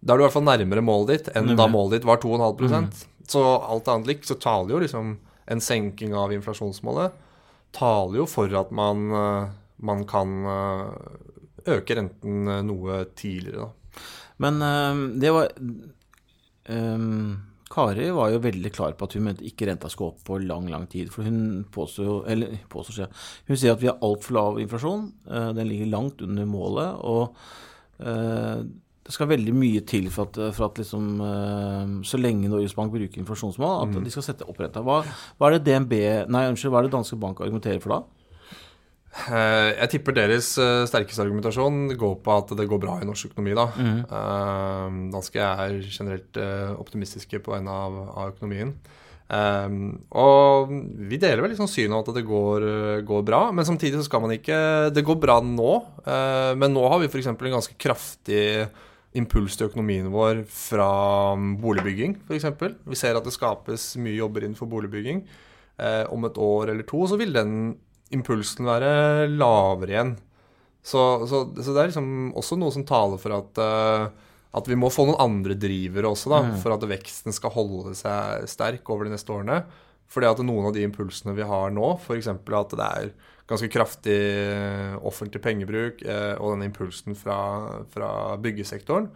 Da er du i hvert fall nærmere målet ditt enn da målet ditt var 2,5 mm. Så alt annet likt så taler jo liksom en senking av inflasjonsmålet taler jo for at man, eh, man kan eh, øke renten eh, noe tidligere, da. Men uh, det var um, Kari var jo veldig klar på at hun mente ikke renta skulle opp på lang, lang tid. For hun påstår jo Eller påstår, hun sier at vi har altfor lav inflasjon. Den ligger langt under målet. Og uh, det skal veldig mye til for at, for at liksom, så lenge Norges Bank bruker inflasjonsmål, at mm. de skal sette opp renta. Hva, hva, er det DNB Nei, unnskyld, hva er det Danske Bank argumenterer for da? Eh, jeg tipper deres eh, sterkeste argumentasjon går på at det går bra i norsk økonomi. da. Mm. Danske er generelt optimistiske på vegne av, av økonomien. Um, og vi deler vel liksom synet at det går, går, bra, men samtidig så skal man ikke Det går bra nå, uh, men nå har vi f.eks. en ganske kraftig impuls til økonomien vår fra boligbygging, f.eks. Vi ser at det skapes mye jobber innenfor boligbygging. Uh, om et år eller to så vil den impulsen være lavere igjen. Så, så, så, det er liksom også noe som taler for at, uh, at vi må få noen andre drivere også, da, mm. for at veksten skal holde seg sterk over de neste årene. Fordi at noen av de impulsene vi har nå, f.eks. at det er ganske kraftig offentlig pengebruk uh, og den impulsen fra, fra byggesektoren,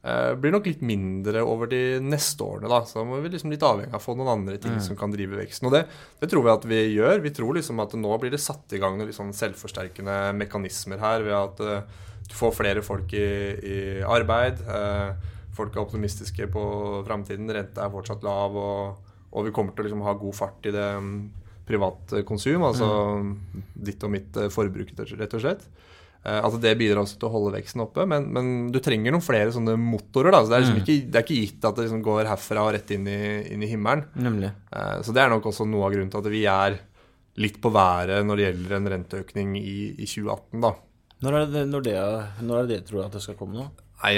blir nok litt mindre over de neste årene. da, Så må vi liksom litt avhengig av å få noen andre ting mm. som kan drive veksten. Og det, det, tror vi at vi gjør. Vi tror liksom at nå blir det satt i gang noen liksom selvforsterkende mekanismer her ved at uh, du får flere folk i, i arbeid. Uh, folk er optimistiske på framtiden. Renta er fortsatt lav, og, og, vi kommer til å liksom ha god fart i det um, privat konsum, altså mm. ditt og mitt forbruk, rett og slett. Eh, at det bidrar også til å holde veksten oppe. Men, men du trenger noen flere sånne motorer. Da. Så det, er liksom mm. ikke, det er ikke gitt at det liksom går herfra og rett inn i, inn i himmelen. Nemlig. Eh, så det er nok også noe av grunnen til at vi er litt på været når det gjelder en renteøkning i, i 2018. da. Når er, det, når, det, når er det tror du at det skal komme nå? Nei,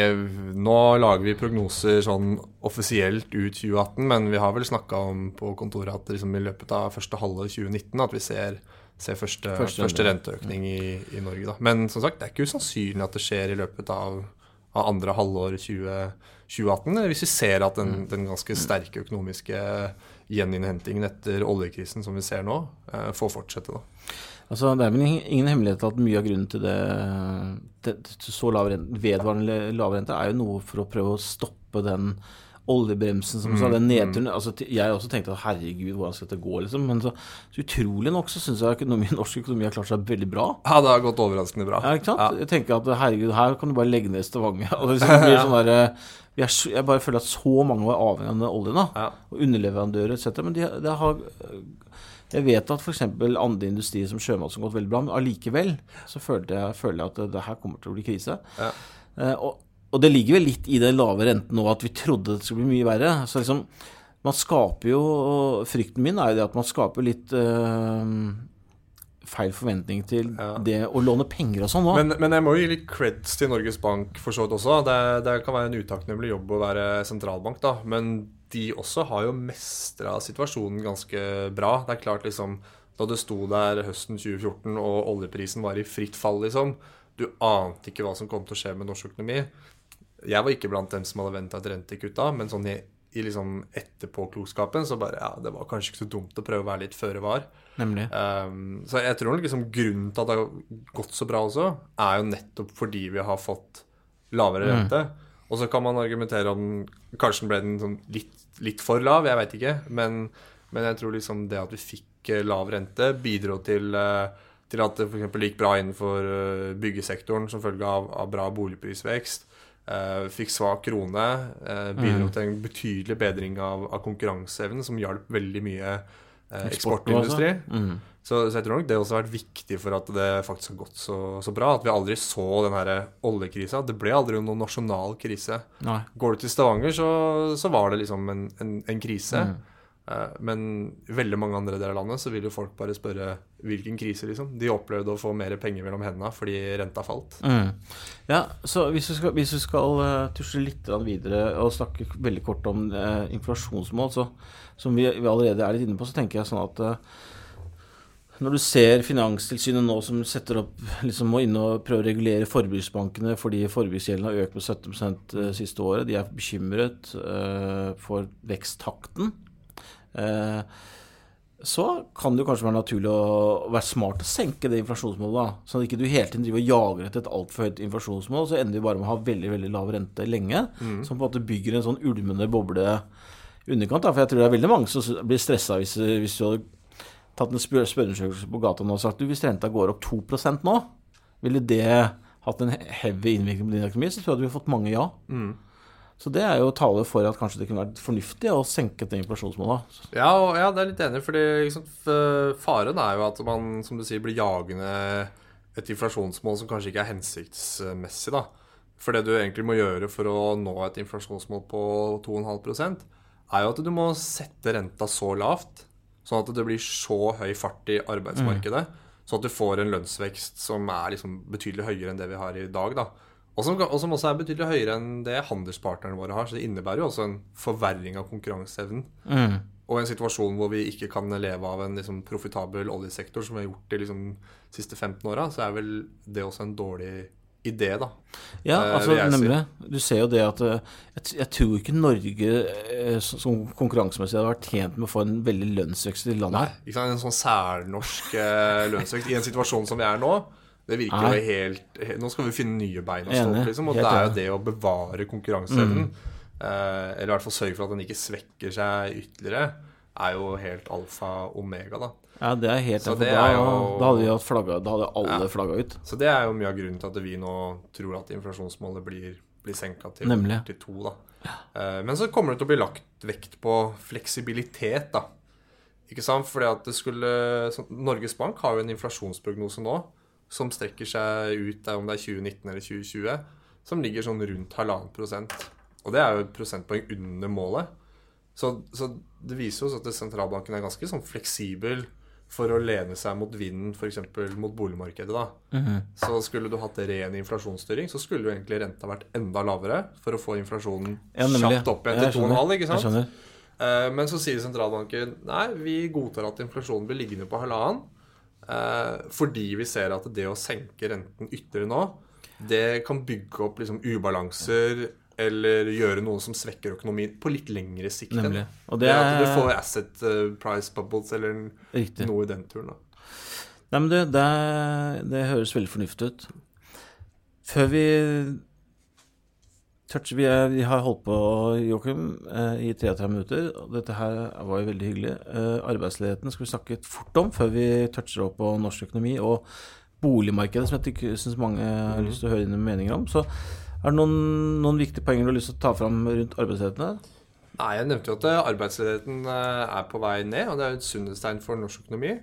Nå lager vi prognoser sånn offisielt ut 2018, men vi har vel snakka om på kontoret at liksom i løpet av første halvår 2019 at vi ser se første, første, første renteøkning i, i, Norge. Da. Men som sagt, det er ikke usannsynlig at det skjer i løpet av, av andre halvår 20, 2018. Hvis vi ser at den, mm. den ganske sterke økonomiske gjeninnhentingen etter oljekrisen som vi ser nå, eh, får fortsette. da. Altså, det er vel ingen hemmelighet at mye av grunnen til det, det så lav rente, vedvarende lave rente er jo noe for å prøve å stoppe den oljebremsen som sa, den mm, nedturen mm. altså, Jeg også tenkte at herregud, hvordan skal dette gå, liksom. Men så, så utrolig nok så syns jeg økonomi, norsk økonomi har klart seg veldig bra. Ja, det har gått overraskende bra. Ja, ikke sant? Ja. Jeg tenker at herregud, her kan du bare legge ned Stavanger. Og det liksom blir sånn der, jeg, jeg, bare føler at så mange var avhengig av den oljen, da. Ja. Og underleverandører etc. Men det de har jeg vet at f.eks. andre industrier som sjømat som har gått veldig bra, men allikevel så føler jeg, føler jeg at det, det, her kommer til å bli krise. Ja. Eh, og og det ligger vel litt i den lave renten nå at vi trodde det skulle bli mye verre. Så liksom, man skaper jo Frykten min er jo det at man skaper litt øh, feil forventning til ja. det å låne penger og sånn òg. Men, men, jeg må jo gi litt creds til Norges Bank for så vidt også. Det, det, kan være en utakknemlig jobb å være sentralbank, da. Men de også har jo mestra situasjonen ganske bra. Det er klart, liksom Da det sto der høsten 2014 og oljeprisen var i fritt fall, liksom. Du ante ikke hva som kom til å skje med norsk økonomi. Jeg var ikke blant dem som hadde venta et rentekutt da, men sånn i, i liksom etterpåklokskapen så bare Ja, det var kanskje ikke så dumt å prøve å være litt føre var. Nemlig. Um, så jeg tror liksom grunnen til at det har gått så bra også, er jo nettopp fordi vi har fått lavere mm. rente. Mm. Og så kan man argumentere om kanskje ble den sånn litt, litt, for lav, jeg veit ikke. Men Men jeg tror liksom det at vi fikk eh, lav rente, bidro til, eh, til at det f.eks. gikk bra innenfor eh, byggesektoren som følge av, av bra boligprisvekst. Eh, fikk svak krone. eh, bidro Mm. til en betydelig bedring av, av konkurranseevnen, som hjalp veldig mye eh, eksportindustri. Mm. Så, så jeg tror nok det også har vært viktig for at det faktisk har gått så, så bra. At vi aldri så den her oljekrisa. Det ble aldri noen nasjonal krise. Nei. Går du til Stavanger, så, så var det liksom en, en, en krise. Mm. Eh, men veldig mange andre deler av landet så vil jo folk bare spørre hvilken krise, liksom. De opplevde å få mer penger mellom hendene fordi renta falt. Mm. Ja, så hvis vi skal, hvis vi skal eh, tusle litt videre og snakke veldig kort om eh, inflasjonsmål, så, som vi, vi allerede er litt inne på, så tenker jeg sånn at eh, når du ser Finanstilsynet nå som setter opp liksom må inn og prøve å regulere forbruksbankene fordi forbruksgjelden har økt med 17 eh, siste året, de er bekymret eh, for veksttakten. Eh, så kan det kanskje være naturlig å være smart å senke det inflasjonsmålet. da, Sånn at ikke du hele tiden driver og jager etter et altfor høyt inflasjonsmål, så ender vi bare med å ha veldig veldig lav rente lenge, som på en måte bygger en sånn ulmende boble i underkant. da, For jeg tror det er veldig mange som blir stressa hvis, hvis du hadde tatt en spør spørreundersøkelse på gata nå og sagt du, hvis renta går opp 2% nå, ville det hatt en heavy innvirkning på din økonomi, så tror jeg du ville fått mange ja. Så det er jo tale for at kanskje det kunne vært fornuftig å senke det inflasjonsmålet. Ja, og, ja, det er litt enig, fordi liksom, faren er jo at man, som du sier, blir jagende et inflasjonsmål som kanskje ikke er hensiktsmessig, da. For det du egentlig må gjøre for å nå et inflasjonsmål på 2,5% er jo at du må sette renta så lavt, sånn at det blir så høy fart i arbeidsmarkedet, sånn at du får en lønnsvekst som er liksom betydelig høyere enn det vi har i dag, da. Og som, og som også er betydelig høyere enn det handelspartnerne våre har. Så det innebærer jo også en forverring av konkurranseevnen. Mm. Og en situasjon hvor vi ikke kan leve av en liksom, profitabel oljesektor, som vi har gjort de liksom, siste 15 åra, så er vel det også en dårlig idé, da. Ja, Eh, altså nemlig. Du ser jo det at eh, jeg, tror ikke Norge eh, som som konkurransemessig hadde vært tjent med å få en veldig lønnsvekst i landet her. Ikke sant? En sånn særnorsk lønnsvekst i en situasjon som vi er nå. Det virker Nei. jo helt, helt, Nå skal vi finne nye bein å stå på, liksom. Og Helt det er jo det å bevare konkurranseevnen, eh, eller i hvert fall sørge for at den ikke svekker seg ytterligere, er jo helt alfa omega, da. Ja, det er helt det er jo- da hadde vi hatt flagga, da hadde alle Ja. flagga ut. Så det er jo mye av grunnen til at vi nå tror at inflasjonsmålet blir, blir senka til, Nemlig. til to. Da. Eh, Men så kommer det til å bli lagt vekt på fleksibilitet, da. Ikke sant? Fordi at det skulle så Norges Bank har jo en inflasjonsprognose nå som strekker seg ut der om det er 2019 eller 2020, som ligger sånn rundt halvannen prosent. Og det er jo et prosentpoeng under målet. Så, så det viser oss at sentralbanken er ganske sånn fleksibel for å lene seg mot vinden, f.eks. mot boligmarkedet. da. Mhm. Så skulle du hatt ren inflasjonsstyring, så skulle jo egentlig renta vært enda lavere for å få inflasjonen Ja, kjapt opp igjen til skjønner. 2,5, ikke sant? Eh, Men så sier sentralbanken nei, vi godtar at inflasjonen blir liggende på halvannen. Eh, Fordi vi ser at det å senke renten ytterligere nå, det kan bygge opp liksom ubalanser eller gjøre noe som svekker økonomien på litt lengre sikt. Nemlig. Og det det at du er får asset eh, price bubbles eller riktig. noe i den turen. da. Nei, men det, det, er- det høres veldig fornuftig ut. Før vi toucher Vi, er, vi har holdt på, Joakim, eh, i 33 minutter. Dette her var jo veldig hyggelig. Eh, Arbeidsledigheten skal vi snakke fort om før vi toucher opp på norsk økonomi. Og boligmarkedet, som jeg syns mange har lyst til å høre dine meninger om. Så er det noen, noen viktige poenger du har lyst til å ta fram rundt arbeidsledigheten? her? Nei, Jeg nevnte jo at eh, arbeidsledigheten eh, er på vei ned, og det er jo et sunnhetstegn for norsk økonomi.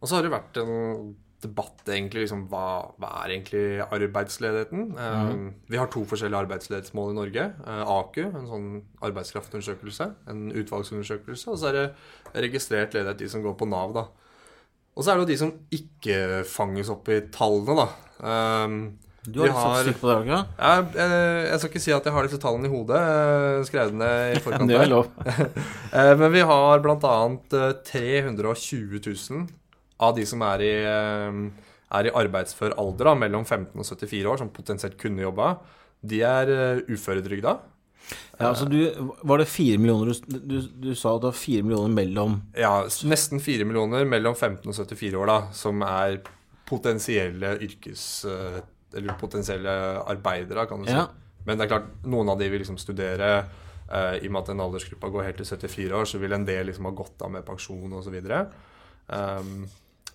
Og så har det vært en debatt egentlig liksom hva, hva er egentlig arbeidsledigheten? Eh, Vi har to forskjellige arbeidsledighetsmål i Norge. Uh, AKU, en sånn arbeidskraftundersøkelse, en utvalgsundersøkelse. Og så er det registrert ledighet, de som går på Nav, da. Og så er det jo de som ikke fanges opp i tallene, da. Um, Du har har litt på det, ikke? jeg, jeg, jeg skal ikke si at jeg har disse tallene i hodet. Skrevet ned i forkant. Det er lov. Eh, Men vi har bl.a. 320 000 av de som er i, eh, er i arbeidsfør alder, da, mellom 15 og 74 år, som potensielt kunne jobba. De er eh, uføretrygda. Ja, altså du, var det fire millioner du, du, du sa at det var fire millioner mellom Ja, nesten 4 millioner mellom 15 og 74 år, da, som er potensielle yrkes... eh, Eller potensielle arbeidere, kan du si. Ja. Men det er klart, noen av de vil liksom studere, Uh, I og med at den aldersgruppa går helt til 74 år, så vil en del liksom ha gått av med pensjon osv. Um,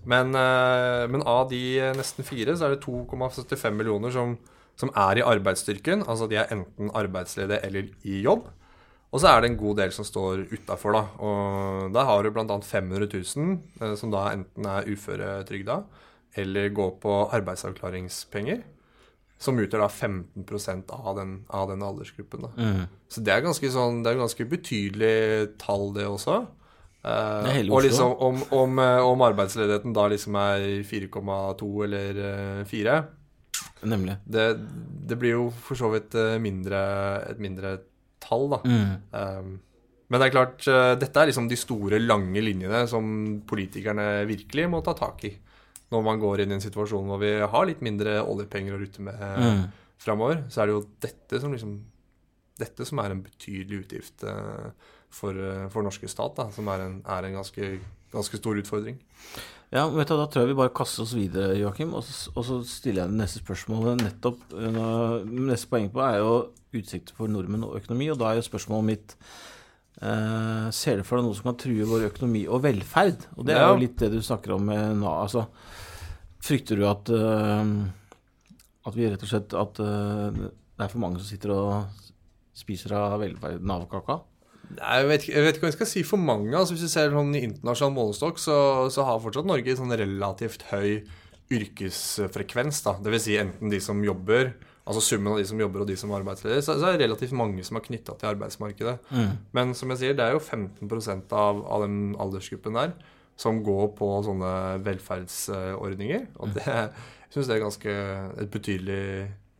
men, uh, men av de nesten fire, så er det 2,75 millioner som, som, er i arbeidsstyrken. Altså de er enten arbeidsledige eller i jobb. Og så er det en god del som står utafor, da. Og der har du bl.a. 500 000 uh, som da enten er uføretrygda eller går på arbeidsavklaringspenger. Som utgjør da 15% av den, av den aldersgruppen. Mm. Så det er ganske sånn, det er ganske betydelig tall, det også. Eh, og liksom om, om, eh, om, arbeidsledigheten da liksom er 4,2 eller 4 eh, Nemlig. Det, det, blir jo for så vidt mindre, et mindre tall, da. Mm. Um, men det er klart, dette er liksom de store, lange linjene som politikerne virkelig må ta tak i når man går inn i en situasjon hvor vi har litt mindre oljepenger å rutte med mm. framover, så er det jo dette som liksom Dette som er en betydelig utgift uh, for, uh, for norske stat, da, som er en, er en ganske, ganske, stor utfordring. Ja, vet du, Da tror jeg vi bare kaster oss videre, Joakim, og, og, så stiller jeg det neste spørsmålet. nettopp, uh, Neste poeng på er jo utsikter for nordmenn og økonomi, og da er jo spørsmålet mitt Uh, ser du for deg noe som kan true vår økonomi og velferd? Og det er jo litt det du snakker om med Nav. Altså, frykter du at, uh, at vi rett og slett At uh, det er for mange som sitter og spiser av velferd, Nav-kaka? Jeg vet, jeg vet, ikke hva jeg skal si for mange. Altså, hvis du ser sånn i internasjonal målestokk, så, så, har fortsatt Norge sånn relativt høy yrkesfrekvens. Da. Det vil si enten de som jobber altså summen av de som jobber og de som er arbeidsledige, så, så er det relativt mange som er knytta til arbeidsmarkedet. Mm. Men som jeg sier, det er jo 15 av, av den aldersgruppen der som går på sånne velferdsordninger. Og det jeg synes det er ganske et betydelig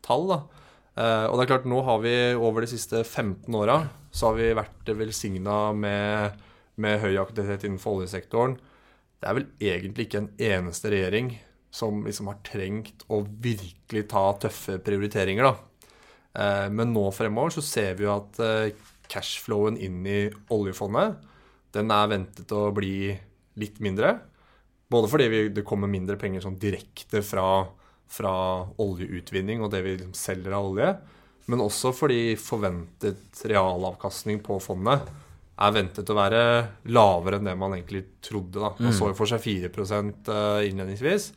tall. da. Eh, og det er klart, nå har vi over de siste 15 åra så har vi vært velsigna med, med høy aktivitet innenfor oljesektoren. Det er vel egentlig ikke en eneste regjering som liksom har trengt å virkelig ta tøffe prioriteringer. da. Uh, men nå fremover så ser vi jo at uh, cashflowen inn i oljefondet den er ventet å bli litt mindre. Både fordi vi, det kommer mindre penger sånn direkte fra, fra, oljeutvinning og det vi liksom selger av olje, men også fordi forventet realavkastning på fondet er ventet å være lavere enn det man egentlig trodde. da. Man mm. så jo for seg 4 eh, innledningsvis.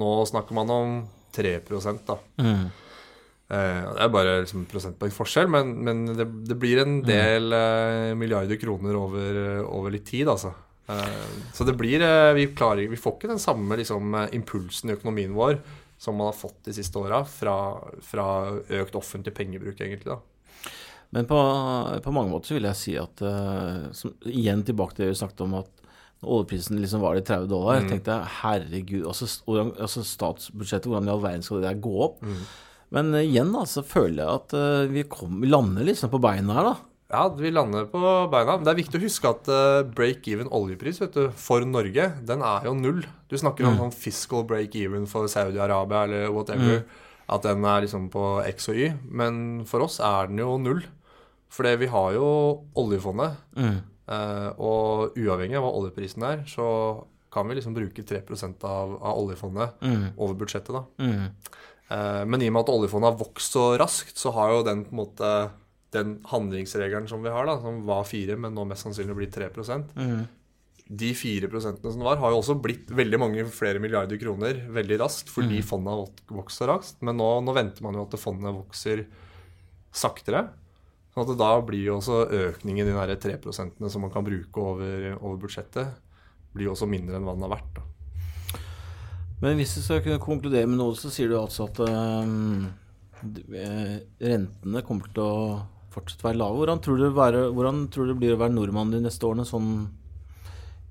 Nå snakker man om 3 da. Mm. Eh, det er bare liksom prosentpoeng forskjell, men, men det, det, blir en mm. del mm. milliarder kroner over, over, litt tid, altså. Så det blir vi, klarer, vi, får ikke den samme liksom, impulsen i økonomien vår som man har fått de siste åra fra, fra, økt offentlig pengebruk, egentlig. da. Men på, på, mange måter så vil jeg si at uh, som, Igjen tilbake til det vi snakket om at oljeprisen liksom var de 30 dollar, mm. tenkte jeg herregud, altså, altså statsbudsjettet, hvordan i all verden skal det der gå opp? Mm. Men uh, igjen da, så føler jeg at uh, vi, kom, lander liksom på beina her, da. Ja, vi lander på beina. Men det er viktig å huske at uh, break-even oljepris vet du, for Norge, den er jo null. Du snakker mm. om sånn fiscal break-even for Saudi-Arabia eller whatever. Mm. At den er liksom på X og Y. Men for oss er den jo null. Fordi vi har jo oljefondet. Mm. Uh, og uavhengig av hva oljeprisen er, så kan vi liksom bruke 3 av, av oljefondet mm. over budsjettet. da. Mm. Uh, men i og med at oljefondet har vokst så raskt, så har jo den på en måte den handlingsregelen som vi har, da, som var 4, men nå mest sannsynlig blir 3 mm. De 4 som det var, har jo også blitt veldig mange flere milliarder kroner veldig raskt fordi mm. fondet så raskt. Men nå, nå venter man jo at fondet vokser saktere. Sånn at da blir jo også økningen i de 3 som man kan bruke over, over, budsjettet, blir jo også mindre enn hva den har vært. Da. Men hvis du skal kunne konkludere med noe, så sier du altså at um, rentene kommer til å fortsette å være lave. Hvordan tror, du være, hvordan tror du det blir å være nordmann de neste årene sånn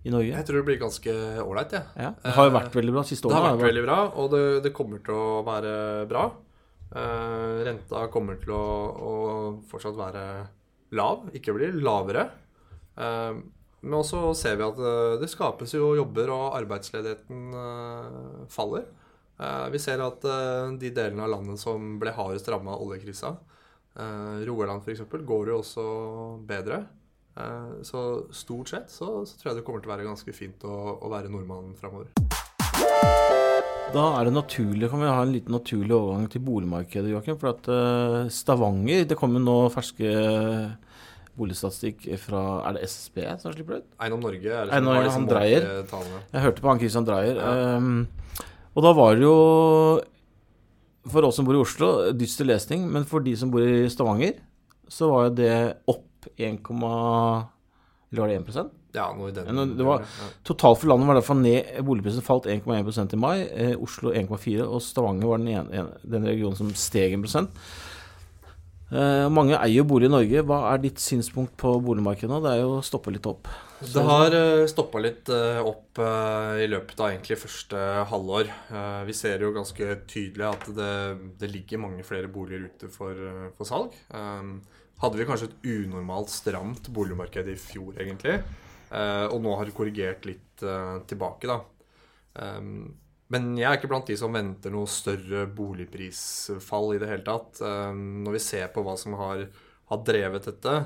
i Norge? Jeg tror det blir ganske ålreit, jeg. Ja. Det har jo vært veldig bra siste årene. Det har vært veldig bra, og det, det kommer til å være bra. Uh, renta kommer til å, å, fortsatt være lav, ikke bli lavere. Uh, men også ser vi at uh, det skapes jo jobber, og arbeidsledigheten faller. vi ser at de delene av landet som ble hardest ramma av oljekrisa, Rogaland f.eks., går jo også bedre. så stort sett så, så, tror jeg det kommer til å være ganske fint å, å være nordmann framover. Da er det naturlig, kan vi ha en liten naturlig overgang til boligmarkedet, Joakim. For at uh, Stavanger Det kommer nå ferske boligstatistikk fra Er det SSB som slipper det ut? Eiendom Norge er det Eiendom som disse han Dreyer. Jeg hørte på han Christian Dreyer. Ja. Um, og da var det jo For oss som bor i Oslo, dyster lesning. Men for de som bor i Stavanger, så var jo det opp 1, eller var det 1 Ja, noe i den det var-. Totalt for landet var derfor ned Boligprisen falt 1,1% i mai. Eh, Oslo 1,4 og Stavanger var den, ene, den regionen som steg 1 eh, Mange eier bolig i Norge. Hva er ditt synspunkt på boligmarkedet nå? Det er jo stoppa litt opp. Det har stoppa litt eh, opp eh, i løpet av egentlig første halvår. Eh, Vi ser jo ganske tydelig at det, det ligger mange flere boliger ute for, eh, for salg. Eh, Hadde vi kanskje et unormalt stramt boligmarked i fjor, egentlig. Eh, Og nå har det korrigert litt eh, tilbake, da. Eh, Men jeg er ikke blant de som venter noe større boligprisfall i det hele tatt. Eh, Når vi ser på hva som har, har drevet dette,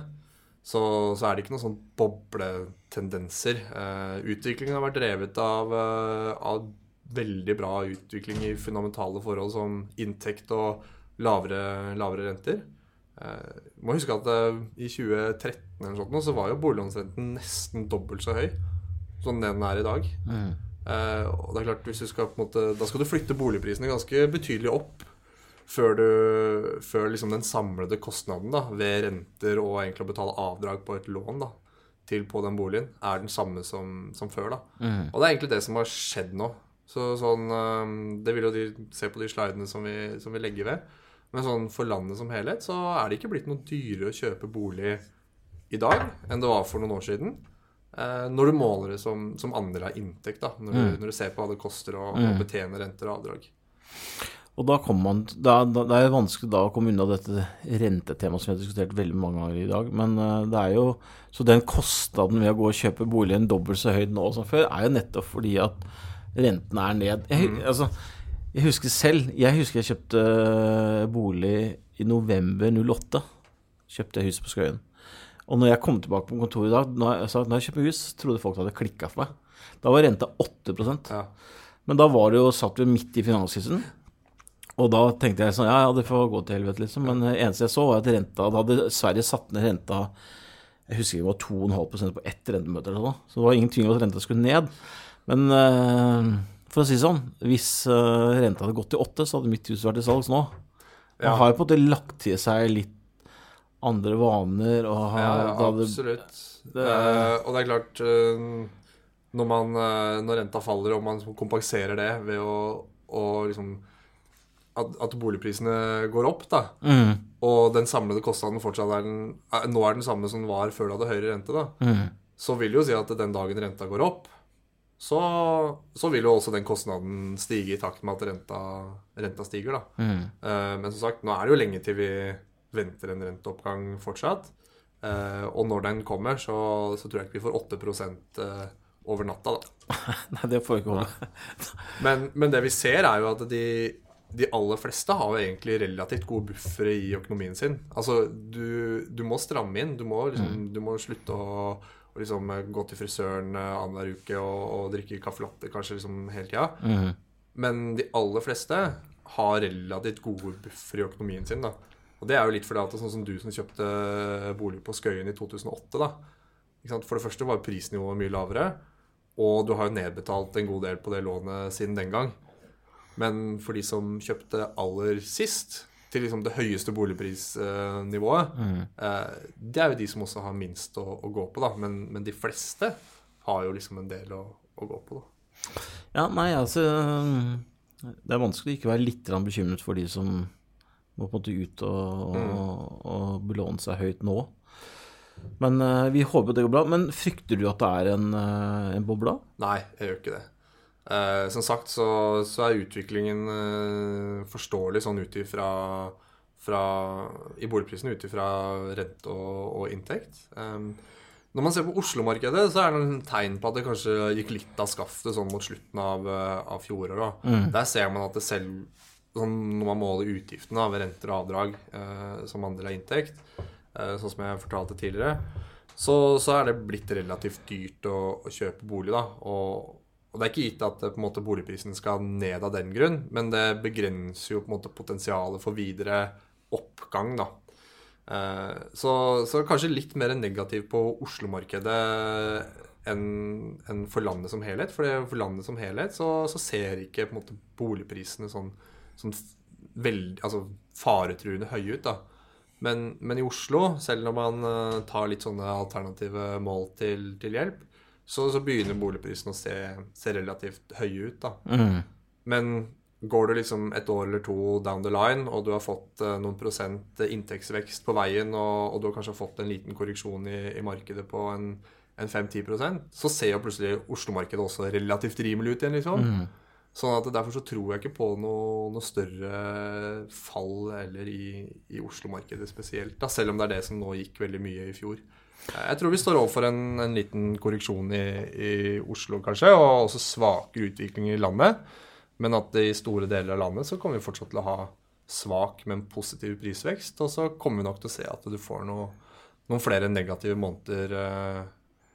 så, så er det ikke noen sånn bobletendenser. Uh, utviklingen har vært drevet av, eh, av veldig bra utvikling i fundamentale forhold som inntekt og lavere, lavere renter. Uh, må huske at eh, i 2013 eller sånt, så var jo boliglånsrenten nesten dobbelt så høy som den er i dag. Eh, og det er klart, hvis du skal måte, Da skal du flytte boligprisene ganske betydelig opp før, du, før liksom den samlede kostnaden da, ved renter og egentlig å betale avdrag på et lån da, til på den boligen, er den samme som, som før. da. Og det er egentlig det som har skjedd nå. Så sånn, eh, Det vil jo de se på de slidene som vi, som vi legger ved. Men sånn for landet som helhet så er det ikke blitt noe dyrere å kjøpe bolig i dag enn det var for noen år siden. Eh, når du måler det som, som andre har inntekt, da. Når, du, når du ser på hva det koster å, å betjene renter og avdrag. Og da kommer man da, da, Det er vanskelig da å komme unna dette rentetemaet som vi har diskutert veldig mange ganger i dag. Men eh, det er jo Så den kostnaden ved å gå og kjøpe boligen dobbelt så høyt nå som før, er jo nettopp fordi at rentene er ned. Jeg, mm. altså, jeg husker selv Jeg husker jeg kjøpte eh, bolig i november 08. Kjøpte jeg hus på Skøyen. Og når jeg kom tilbake på kontoret i dag, når jeg sa at når jeg kjøper hus, trodde folk hadde klikka for meg. Da var renta 8 Ja. Men da var det jo satt vi midt i finanskrisen. Og da tenkte jeg sånn Ja, ja, det får gå til helvete, liksom. Men det eneste jeg så, var at renta Da hadde Sverige satt ned renta Jeg husker det var 2,5% på ett rentemøte eller noe. Så det var ingen tvil om at renta skulle ned. Men eh, for å si det sånn, hvis eh, renta hadde gått til 8, så hadde mitt hus vært til salgs nå. Man Ja. har jo på en måte lagt til seg litt andre vaner og ha Ja, absolutt. det- Eh, og det er klart uh, når, man, uh, når renta faller og man kompenserer det ved å, å liksom at, at boligprisene går opp, da, mm, og den samlede kostnaden fortsatt er den, nå er den samme som den var før du hadde høyere rente, da, mm. så vil jo si at den dagen renta går opp, så, så vil jo også den kostnaden stige i takt med at renta, renta stiger. da. Mm. Men som sagt, nå er det jo lenge til vi venter en renteoppgang fortsatt. Eh, og når den kommer, så, så tror jeg ikke vi får 8 eh, over natta, da. Nei, det får vi ikke holde. Men, men det vi ser, er jo at de, de aller fleste har jo egentlig relativt gode buffere i økonomien sin. Altså, du, du må stramme inn. Du må, liksom, du må slutte å, liksom gå til frisøren eh, annenhver uke og, og drikke caffè latte kanskje liksom hele tida. Mm. Men de aller fleste har relativt gode buffere i økonomien sin. da. Og det er jo litt fordi at sånn som du som kjøpte bolig på Skøyen i 2008, da. For det første var prisnivået mye lavere, og du har jo nedbetalt en god del på det lånet siden den gang. Men for de som kjøpte aller sist, til liksom det høyeste boligprisnivået, eh, det er jo de som også har minst å, å gå på, da. Men, men de fleste har jo liksom en del å, å gå på, da. Ja, nei, altså Det er vanskelig å ikke være litt bekymret for de som må på en måte ut og, og, og belåne seg høyt nå. Men uh, vi håper det går bra. Men frykter du at det er en, uh, en boble? Nei, jeg gjør ikke det. Uh, som sagt så, så er utviklingen uh, forståelig sånn ut ifra fra, i boligprisene ut ifra rente og, og inntekt. Um, når man ser på Oslo-markedet, så er det en tegn på at det kanskje gikk litt av skaftet sånn mot slutten av, av fjoråret. Mm. Der ser man at det selv sånn, Når man måler utgiftene av renter og avdrag eh, som andel av inntekt, eh, sånn som jeg fortalte tidligere, så, så er det blitt relativt dyrt å, å kjøpe bolig. da, og og det er ikke gitt at eh, måte, boligprisen skal ned av den grunn, men det begrenser jo på en måte potensialet for videre oppgang, da. Eh, så, så, kanskje litt mer negativ på Oslo-markedet enn en for landet som helhet. For for landet som helhet så, så ser ikke måte boligprisene sånn, sånn veld, altså faretruende høye ut. da. Men, men, i Oslo, selv når man uh, tar litt sånne alternative mål til, til hjelp, så, så, begynner boligprisen å se, se relativt høye ut. da. Mm. Men går du liksom et år eller to down the line, og du har fått uh, noen prosent inntektsvekst på veien, og, og, du har kanskje fått en liten korreksjon i, i markedet på en, en 5-10 så ser jo plutselig Oslo-markedet også relativt rimelig ut igjen. liksom. Mm. Sånn at Derfor så tror jeg ikke på noe, noe større fall eller i, i Oslo-markedet spesielt. Da, selv om det er det som nå gikk veldig mye i fjor. Jeg tror vi står overfor en, en liten korreksjon i, i, Oslo, kanskje, og også svakere utvikling i landet. Men at i store deler av landet så kommer vi fortsatt til å ha svak, men positiv prisvekst. Og så kommer vi nok til å se at du får noe, noen flere negative måneder. Eh,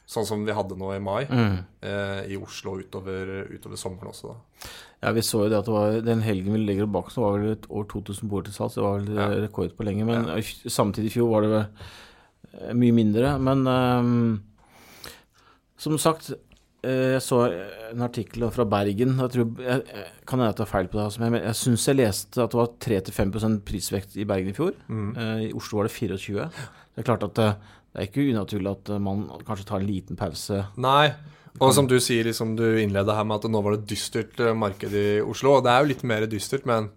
Sånn som vi hadde nå i mai, mm. eh, i Oslo utover, utover, sommeren også. da. Ja, vi så jo det at det var, den helgen vi legger bak oss, var vel et år 2000 boere til salgs. Det var vel ja. rekord på lenge. Men ja. samtidig i fjor var det vel eh, mye mindre. Men um, som sagt, eh, jeg så en artikkel fra Bergen. Jeg, tror, jeg, jeg kan hende jeg tar feil på det, men jeg syns jeg leste at det var 3-5% prisvekt i Bergen i fjor. Mm. I Oslo var det 24. Det er klart at det er ikke unaturlig at eh, man kanskje tar en liten pause. Nei, og som du sier, liksom du innleda her med at nå var det dystert eh, marked i Oslo. Og det er jo litt mer dystert, men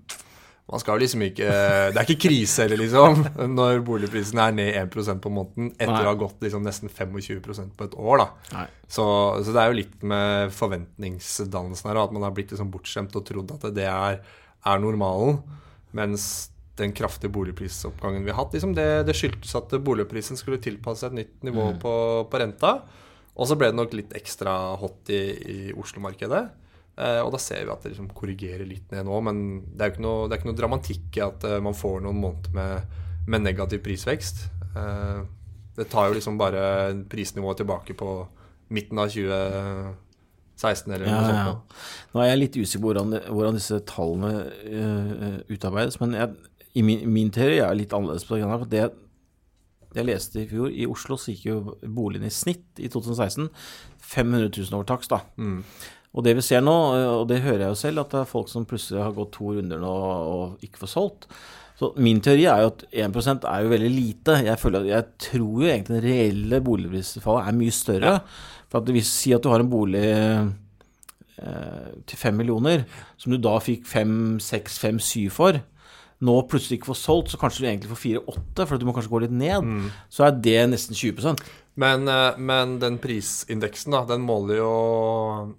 man skal jo liksom ikke Det er ikke krise heller, liksom, når boligprisen er ned 1% på måneden etter Nei. å ha gått liksom nesten 25% på et år. da. Så, så, det er jo litt med forventningsdannelsen her, at man har blitt liksom bortskjemt og trodd at det er, er normalen. Mens den kraftige boligprisoppgangen vi har hatt. Liksom det, det, skyldtes at boligprisen skulle tilpasse et nytt nivå mm. på, på, renta. Og så ble det nok litt ekstra hot i, i Oslo-markedet. Eh, og da ser vi at det liksom korrigerer litt ned nå. Men det er jo ikke noe, det er ikke noe dramatikk i at eh, man får noen måneder med, med negativ prisvekst. Eh, det tar jo liksom bare prisnivået tilbake på midten av 2016 eller noe ja, sånt. Ja. Nå er jeg litt usikker på hvordan, hvordan disse tallene uh, utarbeides, men jeg, i min, min, teori er litt annerledes på det. For det jeg leste i fjor, i Oslo så gikk jo boligen i snitt i 2016 500 000 over takst. da. Mm. Og det vi ser nå, og det hører jeg jo selv, at det er folk som plutselig har gått to runder nå og ikke får solgt. Så Min teori er jo at 1% er jo veldig lite. Jeg, føler, jeg tror jo egentlig det reelle boligprisfallet er mye større. Ja. For at Hvis si at du har en bolig eh, til fem millioner, som du da fikk fem, seks, fem, syv for, nå plutselig ikke får solgt, så kanskje du egentlig får 4-8, for du må kanskje gå litt ned, mm. så er det nesten 20% men, eh, men, den prisindeksen, da, den måler jo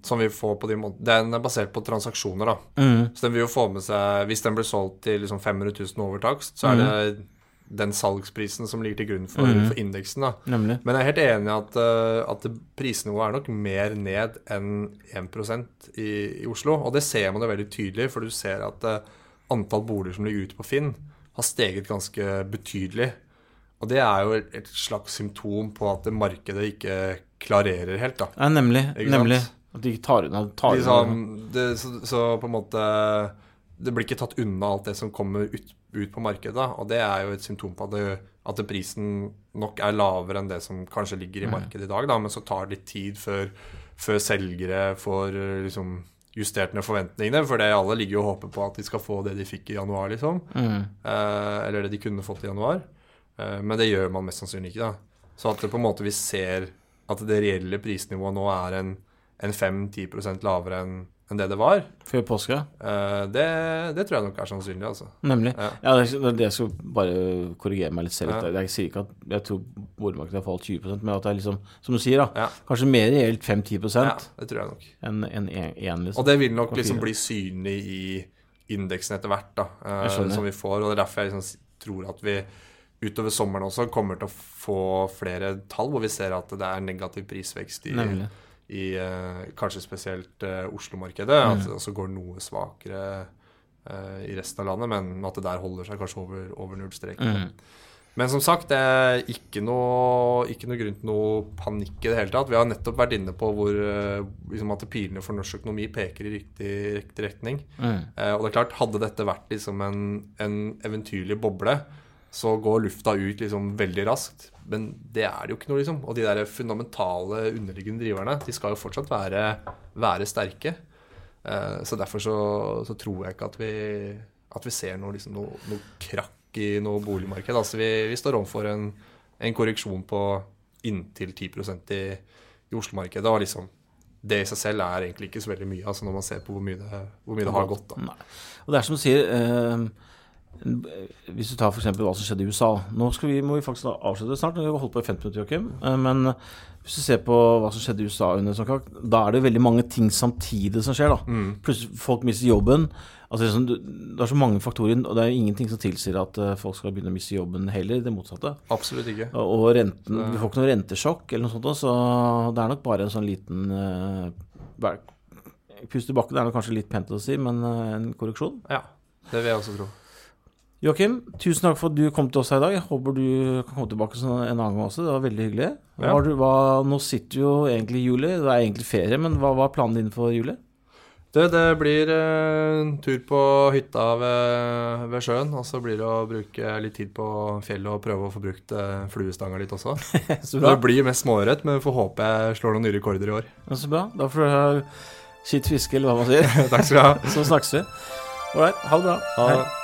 Som vi får på de Den er basert på transaksjoner, da. Mm. Så den vil jo få med seg Hvis den blir solgt til liksom 500 000 over takst, så er mm. det den salgsprisen som ligger til grunn for, mm. for indeksen. da. Nemlig. Men jeg er helt enig i at, eh, at prisnivået er nok mer ned enn 1 i, i Oslo. Og det ser man jo veldig tydelig, for du ser at uh, antall boliger som ligger ute på Finn, har steget ganske betydelig. Og det er jo et slags symptom på at markedet ikke klarerer helt, da. Ja, nemlig. nemlig. At de ikke tar unna. Tar sånn, det, så, så, på en måte Det blir ikke tatt unna alt det som kommer ut, ut på markedet. Da. Og det er jo et symptom på at, det, at prisen nok er lavere enn det som kanskje ligger i markedet i dag. Da. Men så tar det litt tid før, før selgere får liksom justert ned forventningene. For det alle ligger jo og håper på at de skal få det de fikk i januar, liksom. Mm. Eh, eller det de kunne fått i januar. Eh, men det gjør man mest sannsynlig ikke, da. Så at det på en måte vi ser at det reelle prisnivået nå er en, en 5-10% lavere enn enn det det var. Før påske? Uh, det, det, tror jeg nok er sannsynlig, altså. Nemlig. Ja, ja det, er, det jeg skal bare korrigere meg litt selv. Ja. Jeg sier ikke at jeg tror boligmarkedet har falt 20 men at det er liksom, som du sier, da, ja. kanskje mer reelt 5-10 Ja, det tror jeg nok. Enn en, en, liksom. Og det vil nok liksom bli synlig i indeksen etter hvert, da, uh, som vi får. Og det er derfor jeg liksom tror at vi utover sommeren også kommer til å få flere tall hvor vi ser at det er negativ prisvekst i Nemlig i eh, kanskje spesielt eh, Oslo-markedet. Mm. At det også går noe svakere eh, i resten av landet, men at det der holder seg kanskje over, over nullstreken. Mm. Men som sagt, det er ikke noe, ikke noe, grunn til noe panikk i det hele tatt. Vi har nettopp vært inne på hvor liksom at pilene for norsk økonomi peker i riktig, riktig retning. Mm. Eh, og det er klart, hadde dette vært liksom en, en eventyrlig boble, så går lufta ut liksom veldig raskt. Men det er det jo ikke noe, liksom. Og de der fundamentale underliggende driverne, de skal jo fortsatt være, være sterke. Eh, så derfor så, så, tror jeg ikke at vi, at vi ser noe, liksom, noe, noe, krakk i noe boligmarked. Altså vi, vi står overfor en, en, korreksjon på inntil 10 i, i Oslo-markedet. Og liksom det i seg selv er egentlig ikke så veldig mye, altså når man ser på hvor mye det, hvor mye det har gått. Da. Og det er som du sier eh, Hvis du tar f.eks. hva som skjedde i USA Nå vi, må vi faktisk avslutte snart, vi har holdt på i 50 minutter, Joakim. Eh, men hvis du ser på hva som skjedde i USA under Sankak, da er det veldig mange ting samtidig som skjer. da. Mm. Plutselig folk mister jobben. Altså, liksom, det er så mange faktorer, og det er ingenting som tilsier at folk skal begynne å miste jobben heller. Det motsatte. Absolutt ikke. Og, renten, Vi får ikke noe rentesjokk eller noe sånt, så det er nok bare en sånn liten uh, Pust i bakken er nok kanskje litt pent å si, men en korreksjon. Ja, det vil jeg også tro. Joakim, tusen takk for at du kom til oss her i dag. Jeg håper du kan komme tilbake sånn en annen gang også. Det var veldig hyggelig. Ja. Du, hva, nå sitter jo egentlig juli. Det er egentlig ferie, men hva var planen din for juli? Det, det blir eh, en tur på hytta ved, ved, sjøen. Og så blir det å bruke litt tid på fjellet og prøve å få brukt eh, fluestanga litt også. så bra. Det blir mest småørret, men vi får håpe jeg slår noen nye rekorder i år. Ja, så bra. Da får du ha skitt fiske, eller hva man sier. Takk skal du ha. så snakkes vi. Ålreit. Ha det bra. Ha. Hei.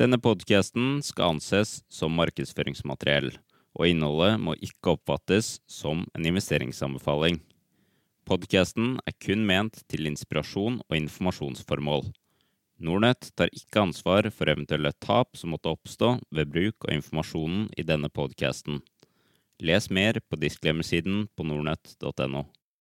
Denne podkasten skal anses som markedsføringsmateriell, og innholdet må ikke oppfattes som en investeringsanbefaling. Podkasten er kun ment til inspirasjon og informasjonsformål. Nordnett tar ikke ansvar for eventuelle tap som måtte oppstå ved bruk av informasjonen i denne podkasten. Les mer på disclaimer på nordnett.no.